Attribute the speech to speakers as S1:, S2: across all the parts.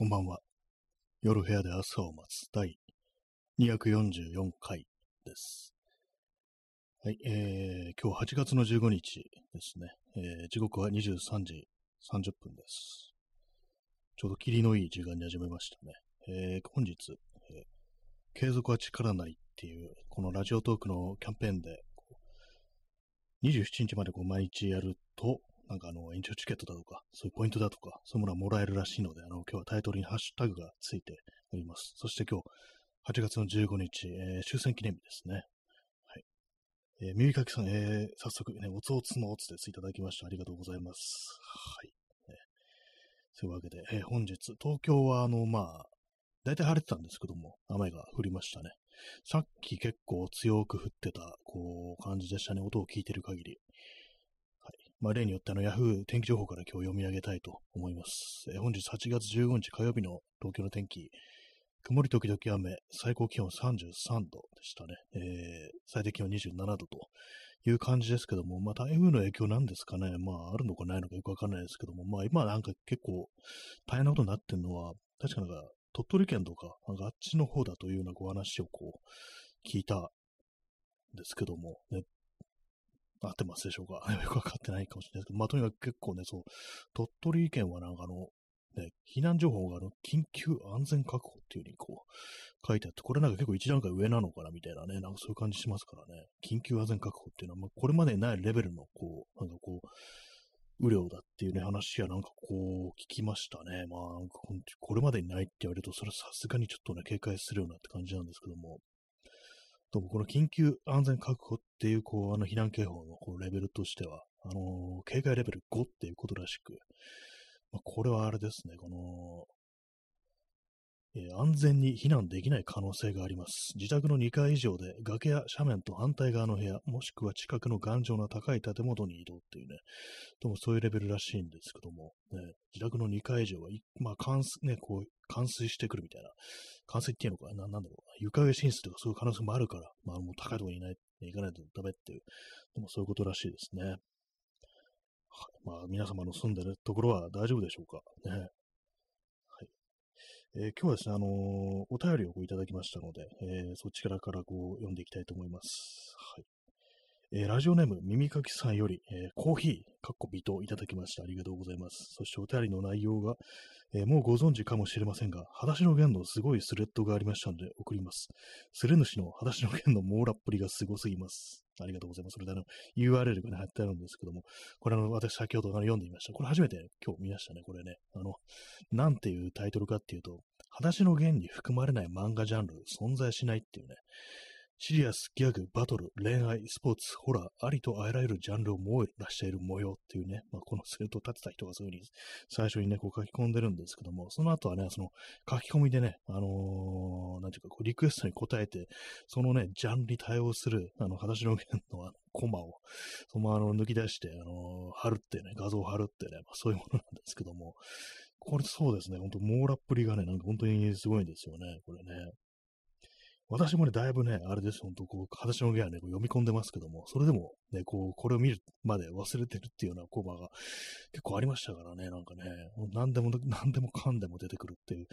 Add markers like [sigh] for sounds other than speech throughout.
S1: こんばんは。夜部屋で朝を待つ第244回です。はい、えー、今日8月の15日ですね。えー、時刻は23時30分です。ちょうど霧のいい時間に始めましたね。えー、本日、えー、継続は力ないっていう、このラジオトークのキャンペーンで、27日までこう毎日やると、なんかあの、延長チケットだとか、そういうポイントだとか、そういうものはもらえるらしいので、あの、今日はタイトルにハッシュタグがついております。そして今日、8月の15日、えー、終戦記念日ですね。はい。えー、耳かきさん、えー、早速ね、おつおつのおつですいただきました。ありがとうございます。はい。ね、そういうわけで、えー、本日、東京はあの、まあ、大体晴れてたんですけども、雨が降りましたね。さっき結構強く降ってた、こう、感じでしたね。音を聞いてる限り。まあ、例によってあの Yahoo 天気情報から今日読み上げたいと思います。えー、本日8月15日火曜日の東京の天気、曇り時々雨、最高気温33度でしたね。えー、最低気温27度という感じですけども、まあ、台風の影響なんですかね。まあ、あるのかないのかよくわかんないですけども、まあ、今なんか結構大変なことになってるのは、確かなんか鳥取県とか、なんかあっちの方だというようなご話をこう、聞いたんですけども、ね、合ってますでしょうか？[laughs] よくわかってないかもしれないですけど、まあ、とにかく結構ね、そう、鳥取県はなんかあの、ね、避難情報があの、緊急安全確保っていう風にこう、書いてあって、これなんか結構一段階上なのかなみたいなね、なんかそういう感じしますからね、緊急安全確保っていうのは、まあ、これまでないレベルの、こう、なんかこう、雨量だっていうね、話やなんかこう、聞きましたね。まあ、これまでにないって言われると、それはさすがにちょっとね、警戒するようなって感じなんですけども、とこの緊急安全確保っていう、こう、あの避難警報のこうレベルとしては、あのー、警戒レベル5っていうことらしく、まあ、これはあれですね、この、えー、安全に避難できない可能性があります。自宅の2階以上で崖や斜面と反対側の部屋、もしくは近くの頑丈な高い建物に移動っていうね、ともそういうレベルらしいんですけども、ね、自宅の2階以上は、まあ、冠水、ね、こう、冠水してくるみたいな、冠水っていうのかな、なんだろう、床上浸水とかそういう可能性もあるから、まあ、もう高いところにいない、行かないとダメっていう、でもそういうことらしいですね。まあ、皆様の住んでるところは大丈夫でしょうか。ね。えー、今日はですね、あのー、お便りをいただきましたので、えー、そちらからこう読んでいきたいと思います。はい。えー、ラジオネーム、耳かきさんより、えー、コーヒー、かっこ微糖いただきました。ありがとうございます。そしてお便りの内容が、えー、もうご存知かもしれませんが、裸足の弦のすごいスレッドがありましたので送ります。スレ主の裸足の弦の網羅っぷりがすごすぎます。ありがとうございます。それであの、URL がね、貼ってあるんですけども、これあの、私先ほどあの読んでみました。これ初めて今日見ましたね、これね。あの、なんていうタイトルかっていうと、裸足の弦に含まれない漫画ジャンル、存在しないっていうね、シリアス、ギャグ、バトル、恋愛、スポーツ、ホラー、ありとあらゆるジャンルをも出している模様っていうね、まあ、このスレッドを立てた人がそういうふうに最初にね、こう書き込んでるんですけども、その後はね、その書き込みでね、あのー、なんていうか、こうリクエストに答えて、そのね、ジャンルに対応する、あの、裸足の弦のコマを、そのままあの抜き出して、あのー、貼るってね、画像を貼るってね、まあ、そういうものなんですけども、これそうですね、ほんと網羅っぷりがね、なんか本当にすごいんですよね、これね。私もね、だいぶね、あれです、ほんと、こう、形のゲアね、こう読み込んでますけども、それでも、ね、こう、これを見るまで忘れてるっていうようなコマが結構ありましたからね、なんかね、何でも、何でもかんでも出てくるっていう。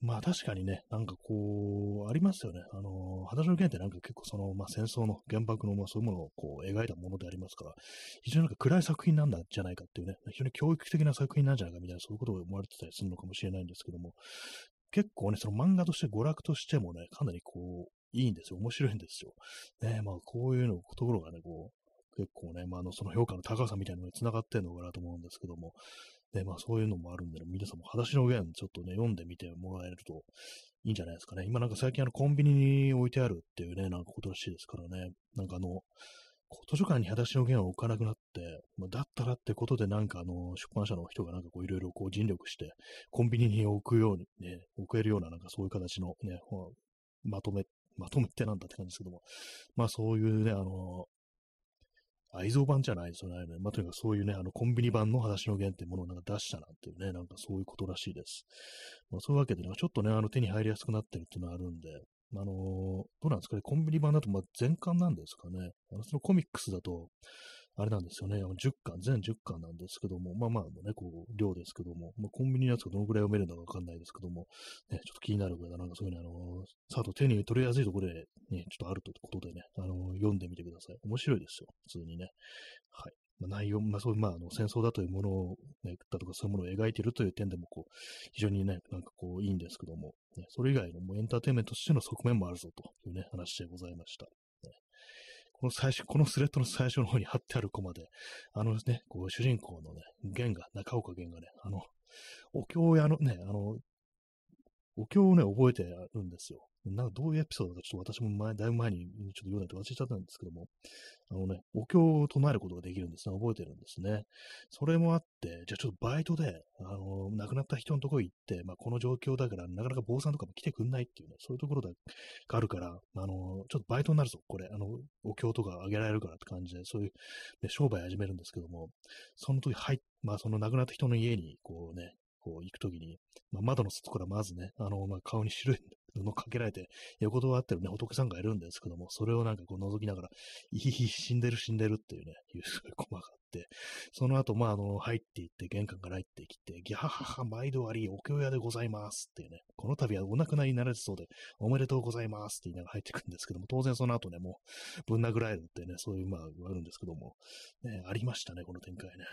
S1: まあ確かにね、なんかこう、ありますよね。あの、裸足の弦ってなんか結構その、まあ戦争の原爆の、まあそういうものをこう描いたものでありますから、非常になんか暗い作品なんだじゃないかっていうね、非常に教育的な作品なんじゃないかみたいな、そういうことを思われてたりするのかもしれないんですけども、結構ね、その漫画として娯楽としてもね、かなりこう、いいんですよ。面白いんですよ。ね、まあ、こういうの、ところがね、こう、結構ね、まあ、あの、その評価の高さみたいなのに繋がってんのかなと思うんですけども、ね、まあ、そういうのもあるんで、皆さんも裸足の弦、ちょっとね、読んでみてもらえるといいんじゃないですかね。今なんか最近あの、コンビニに置いてあるっていうね、なんかことらしいですからね。なんかあの、図書館に裸足の弦を置かなくなって、まあ、だったらってことでなんかあの、出版社の人がなんかこういろいろこう尽力して、コンビニに置くようにね、置けるようななんかそういう形のね、まとめ、まとめってなんだって感じですけども、まあそういうね、あの、愛蔵版じゃないですよね。まあ、とにかくそういうね、あの、コンビニ版の裸足の弦っていうものをなんか出したなんていうね、なんかそういうことらしいです。まあ、そういうわけで、ね、ちょっとね、あの、手に入りやすくなってるっていうのはあるんで、あのー、どうなんですかね、コンビニ版だと、まあ、全巻なんですかね。あの、そのコミックスだと、あれなんですよね、10巻、全10巻なんですけども、まあまあね、こう、量ですけども、まあ、コンビニのやつがどのくらい読めるのかわかんないですけども、ね、ちょっと気になる方、なんかそういうね、あの、さあと手に取りやすいところで、ね、ちょっとあるということでね、あの、読んでみてください。面白いですよ、普通にね。はい。まあ、内容、まあそういう、まあ、あの、戦争だというものを、ね、だとかそういうものを描いているという点でも、こう、非常にね、なんかこう、いいんですけども、ね、それ以外のもうエンターテインメントとしての側面もあるぞというね、話でございました。ね、この最初、このスレッドの最初の方に貼ってあるコマで、あのですね、こう、主人公のね、弦が、中岡弦がね、あの、お経屋のね、あの、お経をね、覚えてるんですよ。なんかどういうエピソードかちょっと私も前、だいぶ前にちょっと読んでて忘れちゃったんですけども、あのね、お経を唱えることができるんですね。覚えてるんですね。それもあって、じゃあちょっとバイトで、あの、亡くなった人のところ行って、まあこの状況だから、なかなか坊さんとかも来てくんないっていうね、そういうところがあるから、あの、ちょっとバイトになるぞ、これ、あの、お経とかあげられるからって感じで、そういう、ね、商売始めるんですけども、その時入っ、まあその亡くなった人の家に、こうね、こう行くときに、まあ、窓の外からまずね、あの、まあ、顔に白い布かけられて、横通ってるね、仏さんがいるんですけども、それをなんかこう覗きながら、いひひ、死んでる死んでるっていうね、いうそういうコマがって、その後、まあ、あの、入っていって、玄関から入ってきて、ギャハハハ、毎度あり、お経屋でございますっていうね、この度はお亡くなりになられそうで、おめでとうございますって言いながら入ってくんですけども、当然その後ね、もう、ぶん殴られるってね、そういう、まあ、あるんですけども、ね、ありましたね、この展開ね。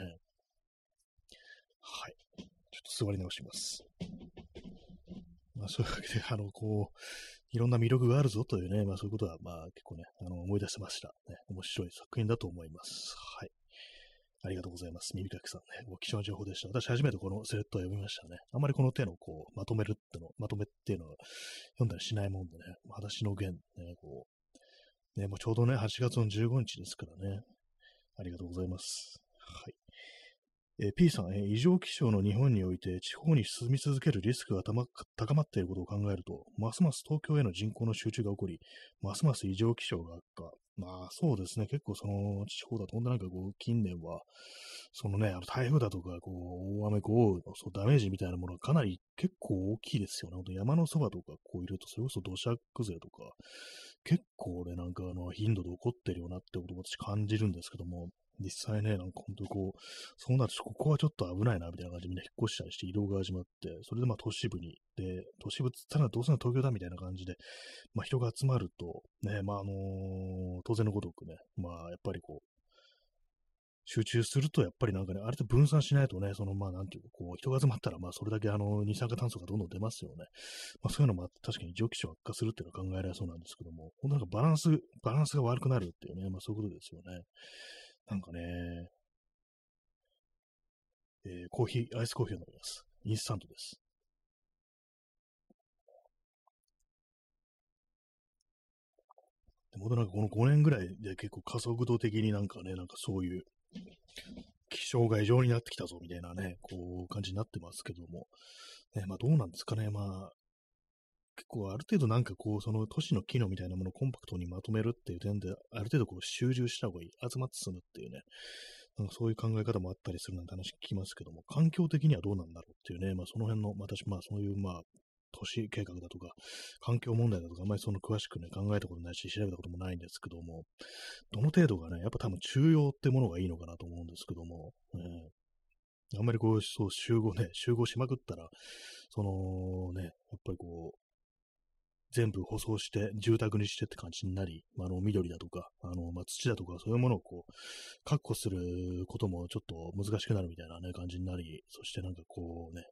S1: はい。ちょっと座り直します。まあ、そういうわけで、[laughs] あの、こう、いろんな魅力があるぞというね、まあそういうことは、まあ結構ね、あの、思い出せました。ね、面白い作品だと思います。はい。ありがとうございます。耳かきさんね。ご貴重な情報でした。私初めてこのセレットを読みましたね。あまりこの手のこう、まとめるっての、まとめっていうのは読んだりしないもんでね、裸足の弦ね、こう、ね、もうちょうどね、8月の15日ですからね。ありがとうございます。はい。えー、P さん、えー、異常気象の日本において地方に住み続けるリスクが高まっていることを考えると、ますます東京への人口の集中が起こり、ますます異常気象が悪化。まあそうですね、結構その地方だと、ほんとなんかこう、近年は、そのね、あの台風だとか、こう、大雨、豪雨のそうダメージみたいなものがかなり結構大きいですよね。山のそばとかこういると、それこそ土砂崩れとか、結構ね、なんかあの、頻度で起こってるよなってことを私感じるんですけども、実際ね、なんか本当こう、そうなると、ここはちょっと危ないな、みたいな感じでみんな引っ越したりして移動が始まって、それでまあ都市部に、で、都市部って言ったらどうせの東京だみたいな感じで、まあ人が集まると、ね、まああのー、当然のごとくね、まあやっぱりこう、集中すると、やっぱりなんかね、あれと分散しないとね、その、まあ、なんていうか、こう、人が集まったら、まあ、それだけあの、二酸化炭素がどんどん出ますよね。まあ、そういうのも確かに蒸気症悪化するっていうのは考えられそうなんですけども、ほんとなんかバランス、バランスが悪くなるっていうね、まあ、そういうことですよね。なんかね、えー、コーヒー、アイスコーヒーを飲みます。インスタントです。でもなんかこの5年ぐらいで結構加速度的になんかね、なんかそういう気象が異常になってきたぞみたいなね、こう感じになってますけども、ね、まあどうなんですかね、まあ結構ある程度なんかこう、その都市の機能みたいなものをコンパクトにまとめるっていう点で、ある程度こう集中した方がいい。集まって進むっていうね。なんかそういう考え方もあったりするなんて話聞きますけども、環境的にはどうなんだろうっていうね、まあその辺の、私、まあそういうまあ、都市計画だとか、環境問題だとか、あんまりその詳しくね、考えたことないし、調べたこともないんですけども、どの程度がね、やっぱ多分中央ってものがいいのかなと思うんですけども、あんまりこう、そう、集合ね、集合しまくったら、そのね、やっぱりこう、全部舗装して、住宅にしてって感じになり、あの、緑だとか、あの、まあ、土だとか、そういうものをこう、確保することもちょっと難しくなるみたいなね、感じになり、そしてなんかこうね、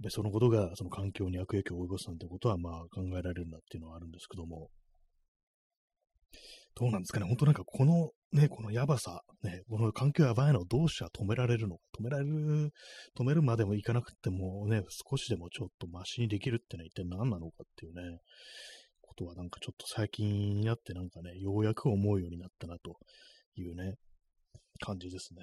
S1: で、そのことがその環境に悪影響を及ぼすなんてことは、まあ考えられるなっていうのはあるんですけども、どうなんですかね、本当なんかこのね、このやばさ、ね、この環境やばいのをどうしたら止められるのか、止められる、止めるまでもいかなくてもね、少しでもちょっとマシにできるってのは一体何なのかっていうね、ことはなんかちょっと最近になってなんかね、ようやく思うようになったなというね、感じですね。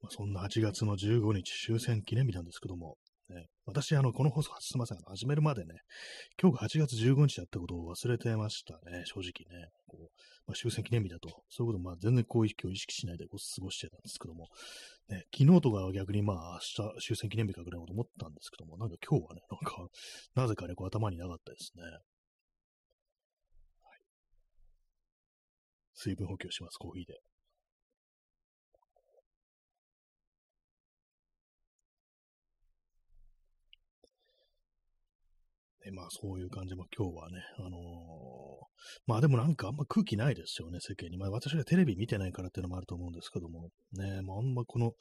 S1: まあ、そんな8月の15日終戦記念日なんですけども、ね、私、あの、この放送、すみません、始めるまでね、今日が8月15日だったことを忘れてましたね、正直ね。こうまあ、終戦記念日だと、そういうこと、まあ、全然こういう日を意識しないでこう過ごしてたんですけども、ね、昨日とかは逆にまあ、明日終戦記念日かぐらいのこと思ったんですけども、なんか今日はね、なんか、なぜかね、こう頭になかったですね。水分補給します、コーヒーで。まあそういう感じも今日はね、あのー、まあでもなんかあんま空気ないですよね、世間に。まあ私がテレビ見てないからっていうのもあると思うんですけども、ね、まああんまこの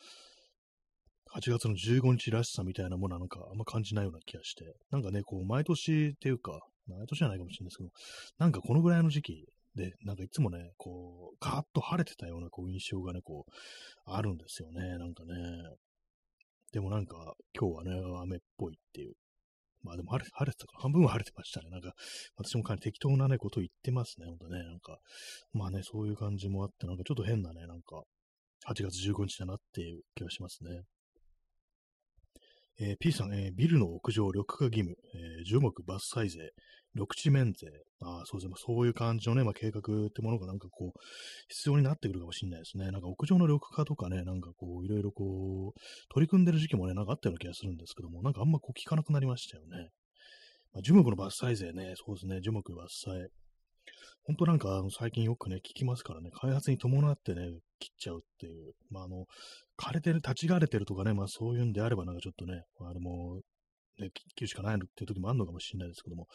S1: 8月の15日らしさみたいなものはなんかあんま感じないような気がして、なんかね、こう毎年っていうか、毎年じゃないかもしれないですけど、なんかこのぐらいの時期で、なんかいつもね、こう、カーッと晴れてたようなこう印象がね、こう、あるんですよね、なんかね。でもなんか今日はね、雨っぽいっていうまあでも晴れ晴れてたか、半分は晴れてましたね。なんか、私もかなり適当なね、ことを言ってますね、ほんとね。なんか、まあね、そういう感じもあって、なんかちょっと変なね、なんか、8月15日だなっていう気がしますね。えー、P さん、えー、ビルの屋上緑化義務、えー、樹木伐採税、緑地免税、あそうですね、そういう感じのね、まあ、計画ってものがなんかこう、必要になってくるかもしれないですね。なんか屋上の緑化とかね、なんかこう、いろいろこう、取り組んでる時期もね、なんかあったような気がするんですけども、なんかあんまこう聞かなくなりましたよね。まあ、樹木の伐採税ね、そうですね、樹木伐採。本当なんか最近よくね、聞きますからね、開発に伴ってね、切っちゃうっていう。まああの、枯れてる、立ち枯れてるとかね、まあそういうんであればなんかちょっとね、あれもね、切るしかないのっていう時もあるのかもしれないですけども、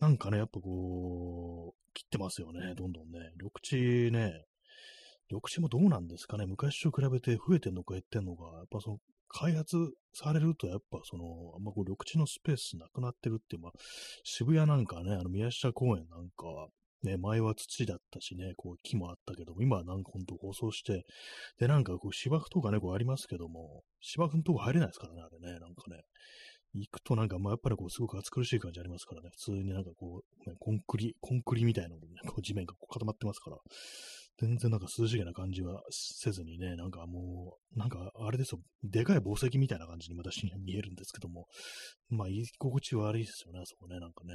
S1: なんかね、やっぱこう、切ってますよね、どんどんね。緑地ね、緑地もどうなんですかね、昔と比べて増えてんのか減ってんのか、やっぱその、開発されると、やっぱその、あんまこう緑地のスペースなくなってるっていう、まあ、渋谷なんかね、あの宮下公園なんかは、ね、前は土だったしね、こう木もあったけども、今はなんかほんと舗装して、で、なんかこう芝生とかね、こうありますけども、芝生のとこ入れないですからね、あれね、なんかね。行くとなんか、まあ、やっぱりこう、すごく暑苦しい感じありますからね、普通になんかこう、ね、コンクリ、コンクリみたいなのね、こう地面がこう固まってますから、全然なんか涼しげな感じはせずにね、なんかもう、なんかあれですよ、でかい宝石みたいな感じに私には見えるんですけども、まあ、居心地悪いですよね、そこね、なんかね。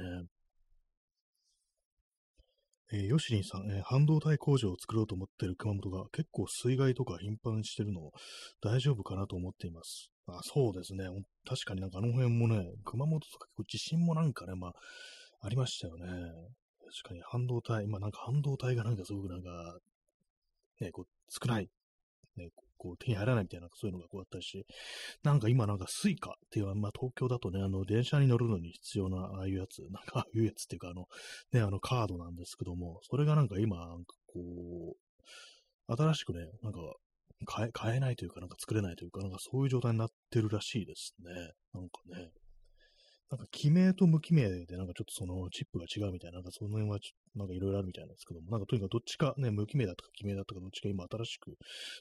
S1: えー、ヨシリンさん、えー、半導体工場を作ろうと思っている熊本が結構水害とか頻繁してるの大丈夫かなと思っています。あそうですね。確かになんかあの辺もね、熊本とか地震もなんかね、まあ、ありましたよね。確かに半導体、まなんか半導体がなんかすごくなんか、ね、こう少ないね、こう手に入らないみたいな、そういうのがこうあったし、なんか今なんか Suica っていうのは、まあ東京だとね、あの電車に乗るのに必要なああいうやつ、なんかああいうやつっていうかあの、ね、あのカードなんですけども、それがなんか今、こう、新しくね、なんか買え、買えないというか、なんか作れないというか、なんかそういう状態になってるらしいですね。なんかね。なんか、記名と無記名で、なんかちょっとそのチップが違うみたいな、なんかその辺はなんかいろいろあるみたいなんですけども、なんかとにかくどっちかね、無記名だとか記名だとかどっちか今新しく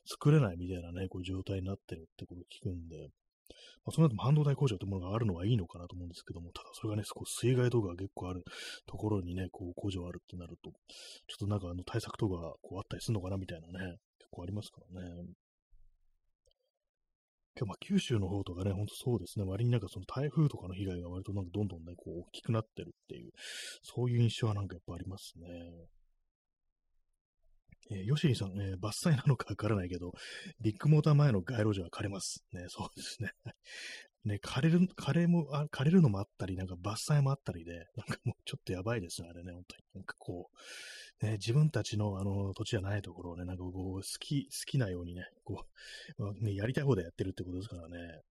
S1: 作れないみたいなね、こういう状態になってるってことを聞くんで、まあ、その後も半導体工場ってものがあるのはいいのかなと思うんですけども、ただそれがね、こう水害とかが結構あるところにね、こう工場あるってなると、ちょっとなんかあの対策とかこうあったりするのかなみたいなね、結構ありますからね。今日ま九州の方とかね、ほんとそうですね、割になんかその台風とかの被害が割となんかどんどんね、こう大きくなってるっていう、そういう印象はなんかやっぱありますね。えー、ヨシリさん、え、伐採なのかわからないけど、ビッグモーター前の街路樹は枯れます。ね、そうですね。[laughs] ね、枯れる、枯れも、あ枯れるのもあったり、なんか伐採もあったりで、なんかもうちょっとやばいですね、あれね、本当に。なんかこう、ね、自分たちのあの土地じゃないところをね、なんかこう、好き、好きなようにね、こう、ね、やりたい方でやってるってことですからね。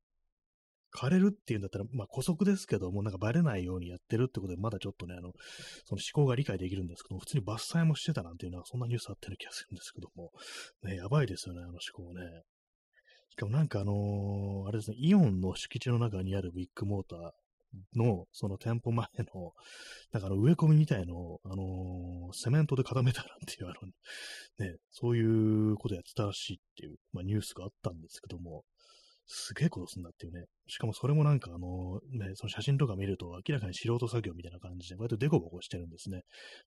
S1: 枯れるっていうんだったら、まあ、古速ですけども、なんかバレないようにやってるってことで、まだちょっとね、あの、その思考が理解できるんですけども、普通に伐採もしてたなんていうのは、そんなニュースあってる気がするんですけども、ね、やばいですよね、あの思考ね。しかもなんかあのー、あれですね、イオンの敷地の中にあるビッグモーターの、その店舗前の、なんかあの植え込みみたいのを、あのー、セメントで固めたなんていう、あの、ね、そういうことやってたらしいっていう、まあ、ニュースがあったんですけども、すげえことすんだっていうね。しかもそれもなんかあの、ね、その写真とか見ると明らかに素人作業みたいな感じで、割とデコボコしてるんですね。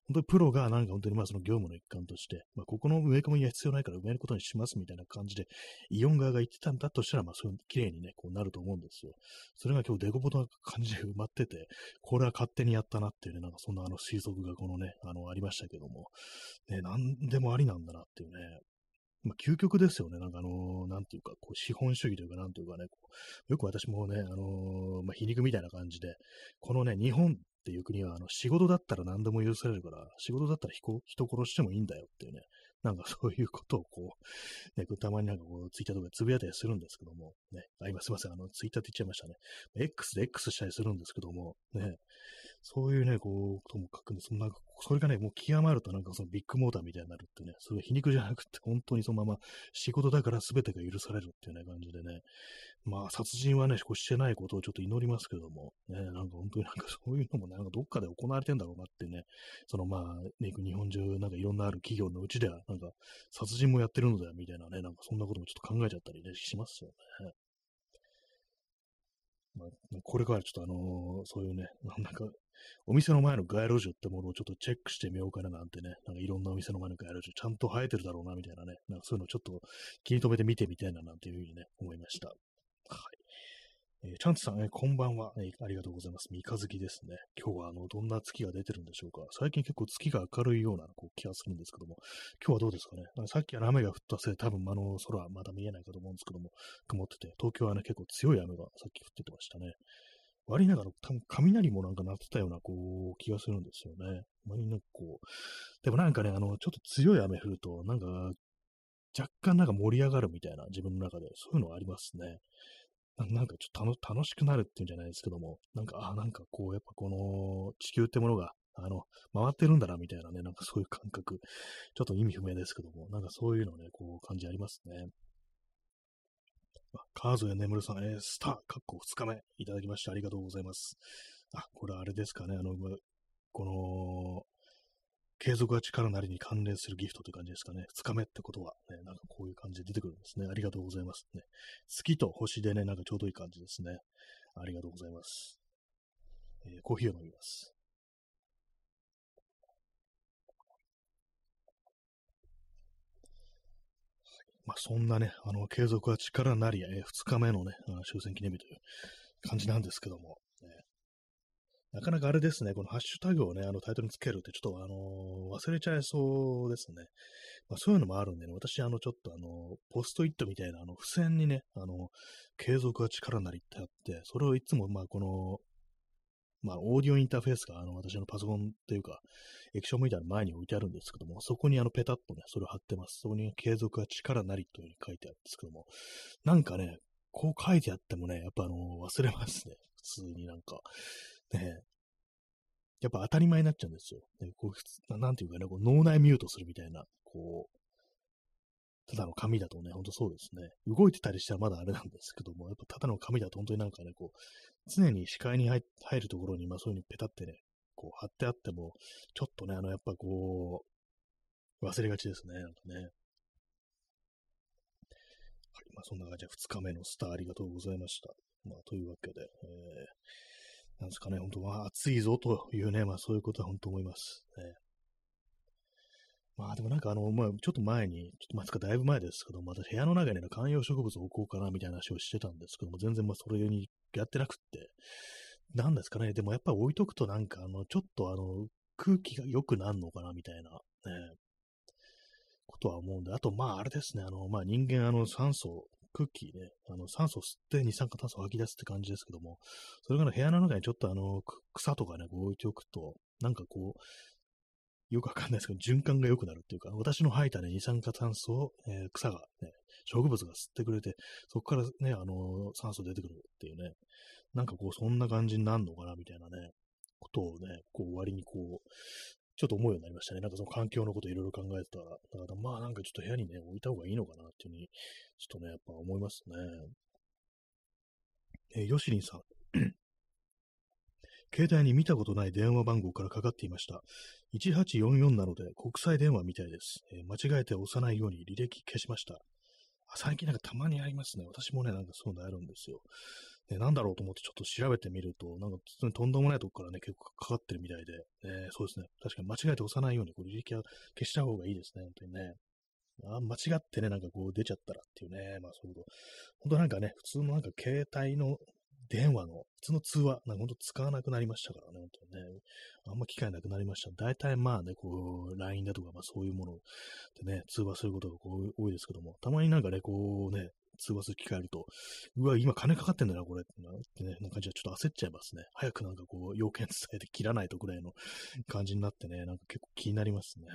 S1: 本当にプロがなんか本当にまあその業務の一環として、まあここの植え込みが必要ないから埋めることにしますみたいな感じで、イオン側が言ってたんだとしたら、まあそういう綺麗にね、こうなると思うんですよ。それが今日デコボコな感じで埋まってて、これは勝手にやったなっていうね、なんかそんなあの推測がこのね、あのありましたけども、ね、なんでもありなんだなっていうね、まあ、究極ですよね。なんかあのー、なんていうか、こう、資本主義というか、なんていうかね、よく私もね、あのー、まあ、皮肉みたいな感じで、このね、日本っていう国は、あの、仕事だったら何でも許されるから、仕事だったら人人殺してもいいんだよっていうね、なんかそういうことをこう、ね、たまになんかこう、ツイッターとかでつぶやいたりするんですけども、ね、あ、今すいません、あの、ツイッターって言っちゃいましたね。X で X したりするんですけども、ね、そういうね、こう、とも書くんです。なんか、それがね、もう極まるとなんかそのビッグモーターみたいになるってね、それ皮肉じゃなくて、本当にそのまま仕事だから全てが許されるっていうね、感じでね、まあ、殺人はね、こうしてないことをちょっと祈りますけども、ね、なんか本当になんかそういうのも、なんかどっかで行われてんだろうなってね、そのまあ、ね、日本中なんかいろんなある企業のうちでは、なんか殺人もやってるのだよみたいなね、なんかそんなこともちょっと考えちゃったりね、しますよね。まあ、これからちょっとあのー、そういうね、なんか、お店の前の街路樹ってものをちょっとチェックしてみようかななんてね、なんかいろんなお店の前の街路樹、ちゃんと生えてるだろうな、みたいなね、なんかそういうのをちょっと気に留めて見てみたいななんていうふうにね、思いました。はい。えー、チャンツさん、えー、こんばんは、えー、ありがとうございます。三日月ですね。今日は、あの、どんな月が出てるんでしょうか。最近結構月が明るいようなこう気がするんですけども、今日はどうですかね。さっきあの雨が降ったせいで、多分あの空はまだ見えないかと思うんですけども、曇ってて、東京はね、結構強い雨がさっき降っててましたね。割になんか多分雷もなんか鳴ってたようなこう気がするんですよね。割になんかこう、でもなんかね、あの、ちょっと強い雨降ると、なんか若干なんか盛り上がるみたいな自分の中で、そういうのはありますね。なんかちょっと楽しくなるっていうんじゃないですけども、なんか、あ、なんかこう、やっぱこの地球ってものが、あの、回ってるんだな、みたいなね、なんかそういう感覚、ちょっと意味不明ですけども、なんかそういうのね、こう、感じありますね。カーズや眠るさん、えー、スター、かっこ2日目、いただきまして、ありがとうございます。あ、これあれですかね、あの、この、継続が力なりに関連するギフトという感じですかね。二日目ってことは、ね、なんかこういう感じで出てくるんですね。ありがとうございます。ね、月と星でね、なんかちょうどいい感じですね。ありがとうございます。えー、コーヒーを飲みます。まあ、そんなね、あの、継続は力なり、えー、2日目のね、終戦記念日という感じなんですけども、なかなかあれですね、このハッシュタグをね、あのタイトルにつけるってちょっとあの、忘れちゃいそうですね。まあ、そういうのもあるんでね、私あのちょっとあの、ポストイットみたいなあの、付箋にね、あの、継続は力なりってあって、それをいつもまあこの、まあ、オーディオインターフェースが、あの、私のパソコンっていうか、液晶モニターの前に置いてあるんですけども、そこにあの、ペタッとね、それを貼ってます。そこに継続は力なりというふうに書いてあるんですけども、なんかね、こう書いてあってもね、やっぱあの、忘れますね。普通になんか。ね、やっぱ当たり前になっちゃうんですよ。ね、こうなんていうかね、こう脳内ミュートするみたいな、こう、ただの紙だとね、ほんとそうですね。動いてたりしたらまだあれなんですけども、やっぱただの紙だと本当になんかね、こう、常に視界に入るところに、まあそういう風にペタってね、こう貼ってあっても、ちょっとね、あの、やっぱこう、忘れがちですね、なんかね。はい、まあそんな感じで2日目のスターありがとうございました。まあというわけで、えーなんですかね、本当は暑いぞというね、まあそういうことは本当思います。ね、まあでもなんかあの、まあちょっと前に、ちょっとまあかだいぶ前ですけども、私部屋の中に、ね、観葉植物を置こうかなみたいな話をしてたんですけども、全然まあそれにやってなくって、なんですかね、でもやっぱり置いとくとなんかあの、ちょっとあの、空気が良くなるのかなみたいな、ね、ことは思うんで、あとまああれですね、あの、まあ人間あの酸素空気ね、あの酸素吸って二酸化炭素を吐き出すって感じですけども、それから部屋の中にちょっとあの草とかね、こう置いておくと、なんかこう、よくわかんないですけど、循環が良くなるっていうか、私の吐いたね、二酸化炭素を、えー、草がね、植物が吸ってくれて、そこからね、あの酸素出てくるっていうね、なんかこう、そんな感じになるのかな、みたいなね、ことをね、こう、割にこう、ちょっと思うようになりましたね。なんかその環境のこといろいろ考えてたら、だからまあなんかちょっと部屋にね、置いた方がいいのかなっていうふうに、ちょっとね、やっぱ思いますね。えー、ヨシリンさん。[clears throat] 携帯に見たことない電話番号からかかっていました。1844なので国際電話みたいです。えー、間違えて押さないように履歴消しました。最近なんかたまにありますね。私もね、なんかそういうのあるんですよ。ね、なんだろうと思ってちょっと調べてみると、なんか普通にとんでもないとこからね、結構かかってるみたいで、えー、そうですね。確かに間違えて押さないように、これ履歴は消した方がいいですね、本当にね。あ間違ってね、なんかこう出ちゃったらっていうね、まあそういうこと。本当なんかね、普通のなんか携帯の電話の、普通の通話、なんか本当使わなくなりましたからね、本当にね。あんま機会なくなりました。大体まあね、こう、LINE だとか、まあそういうものでね、通話することがこう多いですけども、たまになんかね、こうね、通話する機会あると、うわ、今金かかってんだな、これってね、なんかじゃちょっと焦っちゃいますね。早くなんかこう、要件伝えて切らないとぐらいの感じになってね、なんか結構気になりますね。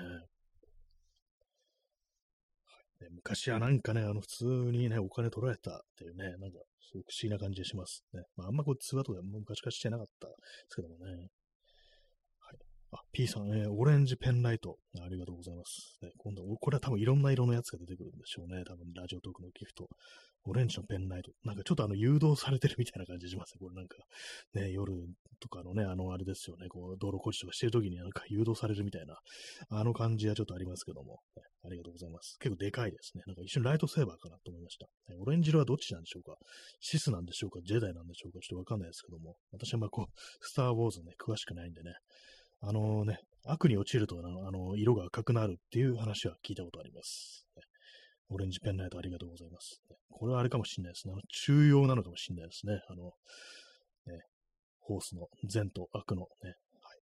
S1: ね、昔はなんかね、あの、普通にね、お金取られたっていうね、なんか、すごく不思議な感じがしますね。まあ、あんまこう、通話とか昔からしてなかったですけどもね。あ、P さん、えー、オレンジペンライト。ありがとうございます。ね、今度、これは多分いろんな色のやつが出てくるんでしょうね。多分、ラジオトークのギフト。オレンジのペンライト。なんかちょっとあの、誘導されてるみたいな感じしますね。これなんか、ね、夜とかのね、あの、あれですよね、こう、道路工事とかしてるときになんか誘導されるみたいな、あの感じはちょっとありますけども、ね、ありがとうございます。結構でかいですね。なんか一瞬ライトセーバーかなと思いました。ね、オレンジ色はどっちなんでしょうか？シスなんでしょうか？ジェダイなんでしょうか？ちょっとわかんないですけども、私はまあこう、スター・ウォーズね、詳しくないんでね、あのね、悪に落ちるとあの、色が赤くなるっていう話は聞いたことあります。オレンジペンライトありがとうございます。これはあれかもしれないですね。あの中央なのかもしれないですね。あの、ね、ホースの善と悪のね、はい。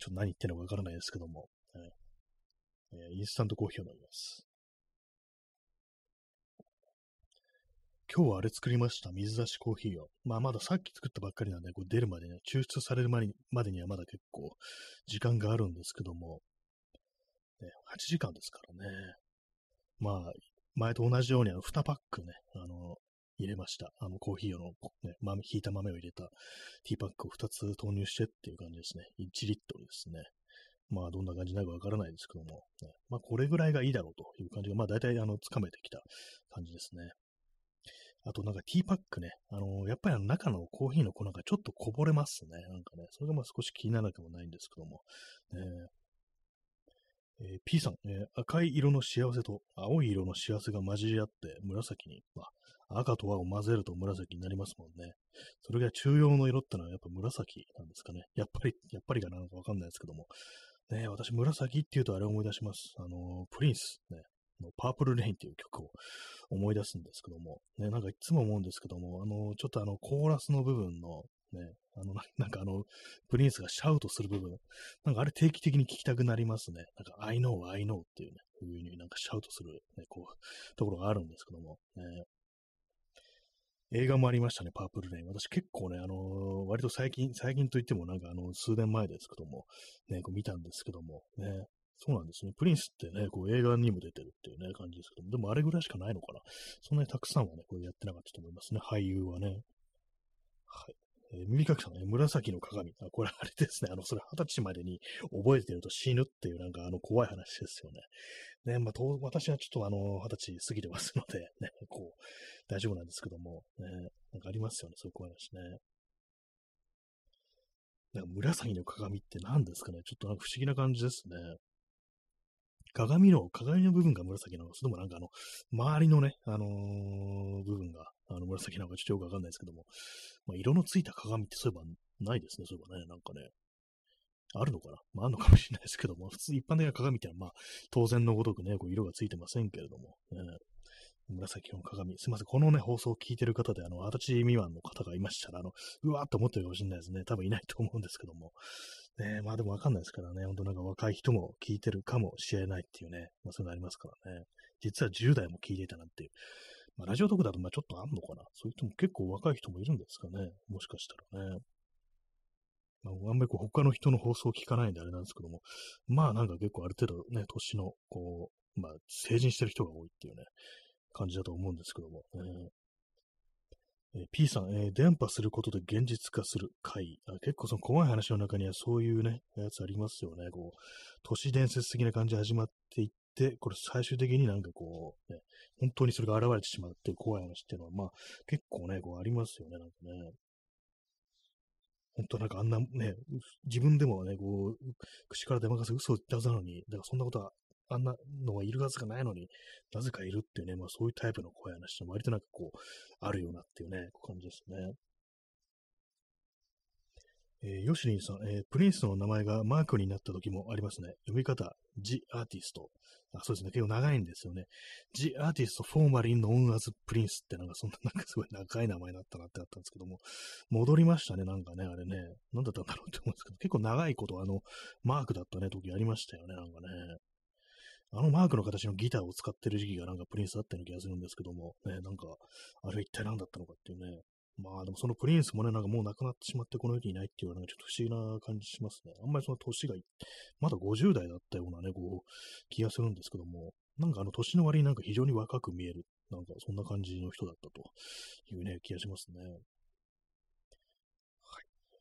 S1: ちょっと何言ってるのかわからないですけども、えー、インスタントコーヒーを飲みます。今日はあれ作りました。水出しコーヒーを。まあまださっき作ったばっかりなんで、これ出るまでね、抽出されるまでにまでにはまだ結構時間があるんですけども、ね、8時間ですからね。まあ、前と同じようにあの2パックね、あの、入れました。あのコーヒー用の、ね、豆、ひいた豆を入れたティーパックを2つ投入してっていう感じですね。1リットルですね。まあ、どんな感じになるかわからないですけども、ね、まあ、これぐらいがいいだろうという感じが、まあ、大体、あの、つかめてきた感じですね。あと、なんか、ティーパックね、あの、やっぱりあの中のコーヒーの粉がちょっとこぼれますね。なんかね、それがまあ少し気にならなくもないんですけども、ね、えー、P さん、えー、赤い色の幸せと青い色の幸せが混じり合って紫に、まあ、赤と青を混ぜると紫になりますもんね。それが中央の色ってのはやっぱ紫なんですかね。やっぱり、やっぱりかなんかわかんないですけども。ね、私、紫って言うとあれを思い出します。あの、プリンス、ね、のパープルレインっていう曲を思い出すんですけども、ね、なんかいつも思うんですけども、あの、ちょっとあの、コーラスの部分の、ね、あの、なんかあの、プリンスがシャウトする部分、なんかあれ定期的に聞きたくなりますね。なんか、I know, I know っていうね、ふうになんかシャウトする、ね、こう、ところがあるんですけども、ね、映画もありましたね、パープルレイン。私結構ね、あのー、割と最近、最近といってもなんかあの、数年前ですけども、ね、こう見たんですけども、ね、そうなんですね。プリンスってね、こう映画にも出てるっていうね、感じですけども、でもあれぐらいしかないのかな。そんなにたくさんはね、これやってなかったと思いますね、俳優はね。はい。えー、耳かきさんね、紫の鏡。あ、これあれですね。あの、それ二十歳までに覚えてると死ぬっていうなんかあの怖い話ですよね。ね、まあ、と私はちょっとあの、二十歳過ぎてますので、[laughs] ね、こう、大丈夫なんですけども、ね、なんかありますよね、そういう怖い話ね。なんか紫の鏡って何ですかねちょっとなんか不思議な感じですね。鏡の、鏡の部分が紫なのか、それともなんかあの、周りのね、あのー、部分が、あの、紫なのかちょっとよくわかんないですけども、まあ、色のついた鏡ってそういえばないですね、そういえばね、なんかね。あるのかな？まあ、あるのかもしれないですけども、普通一般的な鏡ってのは、まあ、当然のごとくね、こう色がついてませんけれども、ね、紫の鏡。すいません。このね、放送を聞いてる方で、あの、二十歳未満の方がいましたら、あの、うわーって思ってるかもしれないですね。多分いないと思うんですけども。ねまあでもわかんないですからね。ほんとなんか若い人も聞いてるかもしれないっていうね。まあそういうのありますからね。実は10代も聞いていたなんていう。まあラジオトークだとまあちょっとあんのかな。そういう人も結構若い人もいるんですかね。もしかしたらね。まあ、あんまりこう他の人の放送を聞かないんであれなんですけども、まあなんか結構ある程度ね、年の、こう、まあ成人してる人が多いっていうね、感じだと思うんですけども、えー、P さん、えー、伝播することで現実化する回あ。結構その怖い話の中にはそういうね、やつありますよね。こう、都市伝説的な感じで始まっていって、これ最終的になんかこう、ね、本当にそれが現れてしまうっていう怖い話っていうのは、まあ結構ね、こうありますよね、なんかね。本当なんかあんなね、自分でもね、こう、口から出まかせ嘘を言ったはずなのに、だからそんなことはあんなのがいるはずがないのになぜかいるっていうね、まあそういうタイプの声話って割となんかこう、あるようなっていうね、感じですね。えー、ヨシリンさん、えー、プリンスの名前がマークになった時もありますね。読み方、ジ・アーティスト。あそうですね、結構長いんですよね。ジ・アーティスト・フォーマリン・ノン・アズ・プリンスってなんかそんな、[laughs] なんかすごい長い名前だったなってあったんですけども、戻りましたね、なんかね、あれね。なんだったんだろうって思うんですけど、結構長いことあの、マークだったね、時ありましたよね、なんかね。あのマークの形のギターを使ってる時期がなんかプリンスだったような気がするんですけども、ね、なんか、あれは一体何だったのかっていうね。まあでもそのプリンスもね、なんかもう亡くなってしまってこの世にいないっていうのはなんかちょっと不思議な感じしますね。あんまりその年が、まだ50代だったようなね、こう、気がするんですけども、なんかあの、年の割になんか非常に若く見える、なんかそんな感じの人だったというね、気がしますね。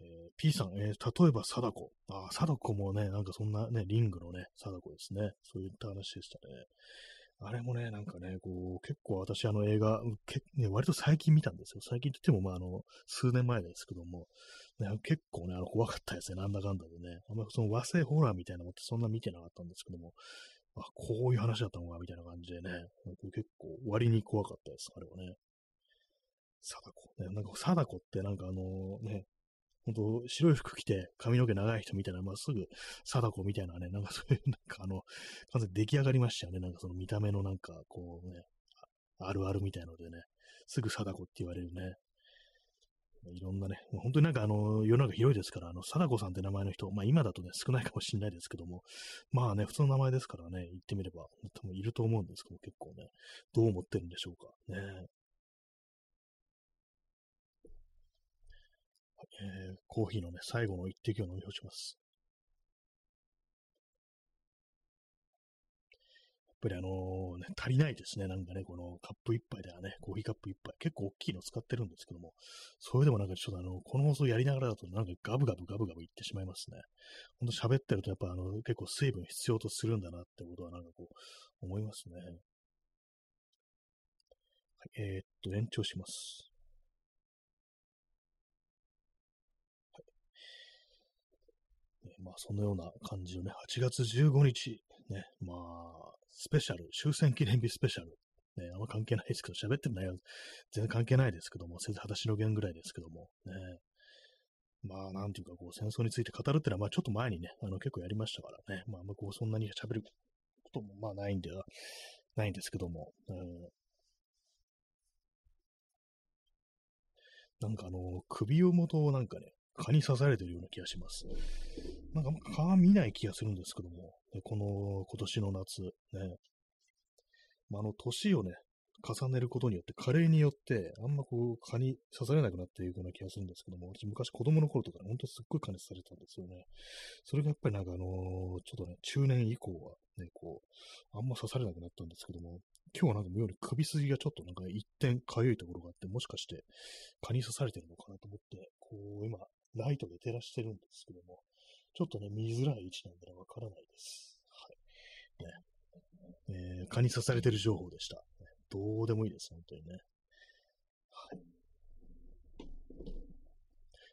S1: えー、P さん、えー、例えば貞子。あ、貞子もね、なんかそんなね、リングのね、貞子ですね。そういった話でしたね。あれもね、なんかね、こう、結構私あの映画、けね、割と最近見たんですよ。最近って言っても、まあ、あの、数年前ですけども、ね、結構ね、あの、怖かったですね、なんだかんだでね。あんまりその和製ホラーみたいなのってそんな見てなかったんですけども、あ、こういう話だったのか、みたいな感じでね、結構割に怖かったです、あれはね。貞子。ね、なんか貞子ってなんかあのね、ほんと白い服着て髪の毛長い人みたいな、まあ、すぐ貞子みたいなね、なんかそういう、なんかあの、完全に出来上がりましたよね。なんかその見た目のなんかこうね、あるあるみたいのでね、すぐ貞子って言われるね、いろんなね、本当になんかあの、世の中広いですから、あの、貞子さんって名前の人、まあ今だとね、少ないかもしれないですけども、まあね、普通の名前ですからね、言ってみれば、多分いると思うんですけど、結構ね、どう思ってるんでしょうか。ね。えー、コーヒーのね、最後の一滴を飲み干します。やっぱりあのね、足りないですね。なんかね、このカップ一杯ではね、コーヒーカップ一杯、結構大きいの使ってるんですけども、それでもなんかちょっとあの、この放送やりながらだとなんかガブガブガブガブいってしまいますね。ほんと喋ってるとやっぱあの、結構水分必要とするんだなってことはなんかこう、思いますね。えー、っと、延長します。はい。まあ、そのような感じのね、8月15日、ね、まあ、スペシャル、終戦記念日スペシャル。ね、あんま関係ないですけど、喋ってる内容、全然関係ないですけども、せず裸足の弦ぐらいですけども、ね。まあ、なんていうか、こう、戦争について語るってのは、まあ、ちょっと前にね、あの、結構やりましたからね。まあ、あんまこう、そんなに喋ることも、まあ、ないんでは、ないんですけども、うん、なんかあの、首を元をなんかね、蚊に刺されてるような気がします。なんか蚊見ない気がするんですけども、この今年の夏、ね、まあ、あの、年をね、重ねることによって、加齢によって、あんまこう、蚊に刺されなくなっていくような気がするんですけども、私昔子供の頃とか、ね、ほんとすっごい蚊に刺されたんですよね。それがやっぱりなんかあのー、ちょっとね、中年以降はね、こう、あんま刺されなくなったんですけども、今日はなんか妙に首筋がちょっとなんか一点痒いところがあって、もしかして蚊に刺されてるのかなと思って、こう、今、ライトで照らしてるんですけども、ちょっとね、見づらい位置なんでね、わからないです。はい。ね。えー、蚊に刺されてる情報でした。どうでもいいです、本当にね。はい。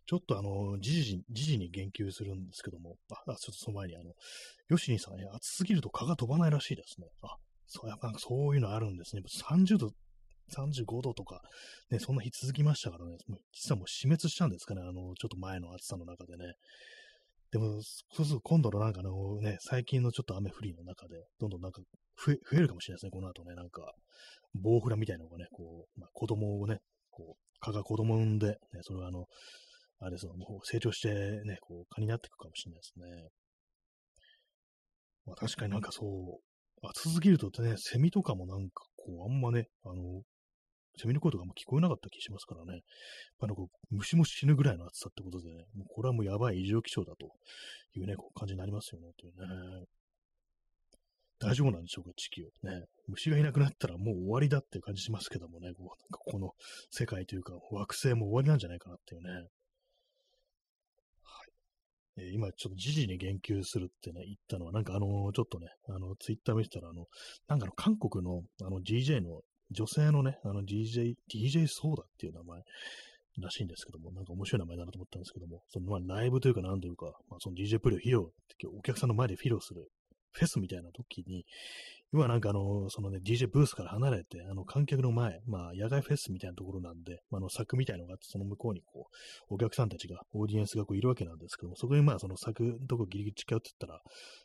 S1: ちょっとあの、時事、時事に言及するんですけども、あ、ちょっとその前にあの、ヨシニさん、暑すぎると蚊が飛ばないらしいですね。あ、そう、やっぱそういうのあるんですね。30度、35度とか、ね、そんな日続きましたからね、実はもう死滅したんですかね、あの、ちょっと前の暑さの中でね。でも、そうすると今度のなんかのね、最近のちょっと雨降りの中で、どんどんなんか増え増えるかもしれないですね、この後ね、なんか、棒フラみたいなのがね、こう、まあ、子供をね、こう、蚊が子供を産んで、ね、それはあの、あれです、もう成長してね、こう、蚊になっていくかもしれないですね。まあ確かになんかそう、暑すぎるとね、セミとかもなんかこう、あんまね、あの、セミの声とかも聞こえなかった気しますからね。やっぱなんか虫も死ぬぐらいの暑さってことでね、もうこれはもうやばい異常気象だというね、こう感じになりますよね、というね。大丈夫なんでしょうか、地球。ね。虫がいなくなったらもう終わりだって感じしますけどもね、こうなんかこの世界というか惑星も終わりなんじゃないかなっていうね。はい。えー、今ちょっと時事に言及するってね、言ったのは、なんかあの、ちょっとね、あの、ツイッター見てたら、あの、なんかの韓国のあの DJ の女性のね、あの DJ、DJ ソーダっていう名前らしいんですけども、なんか面白い名前だなと思ったんですけども、そのまあライブというか何というか、まあ、その DJ プレイを披露、お客さんの前で披露するフェスみたいな時に、今なんかあの、そのね、DJ ブースから離れて、あの、観客の前、まあ、野外フェスみたいなところなんで、まあ、あの、柵みたいのがあって、その向こうにこう、お客さんたちが、オーディエンスがこういるわけなんですけども、そこにまあ、その柵のとこギリギリ近寄ってったら、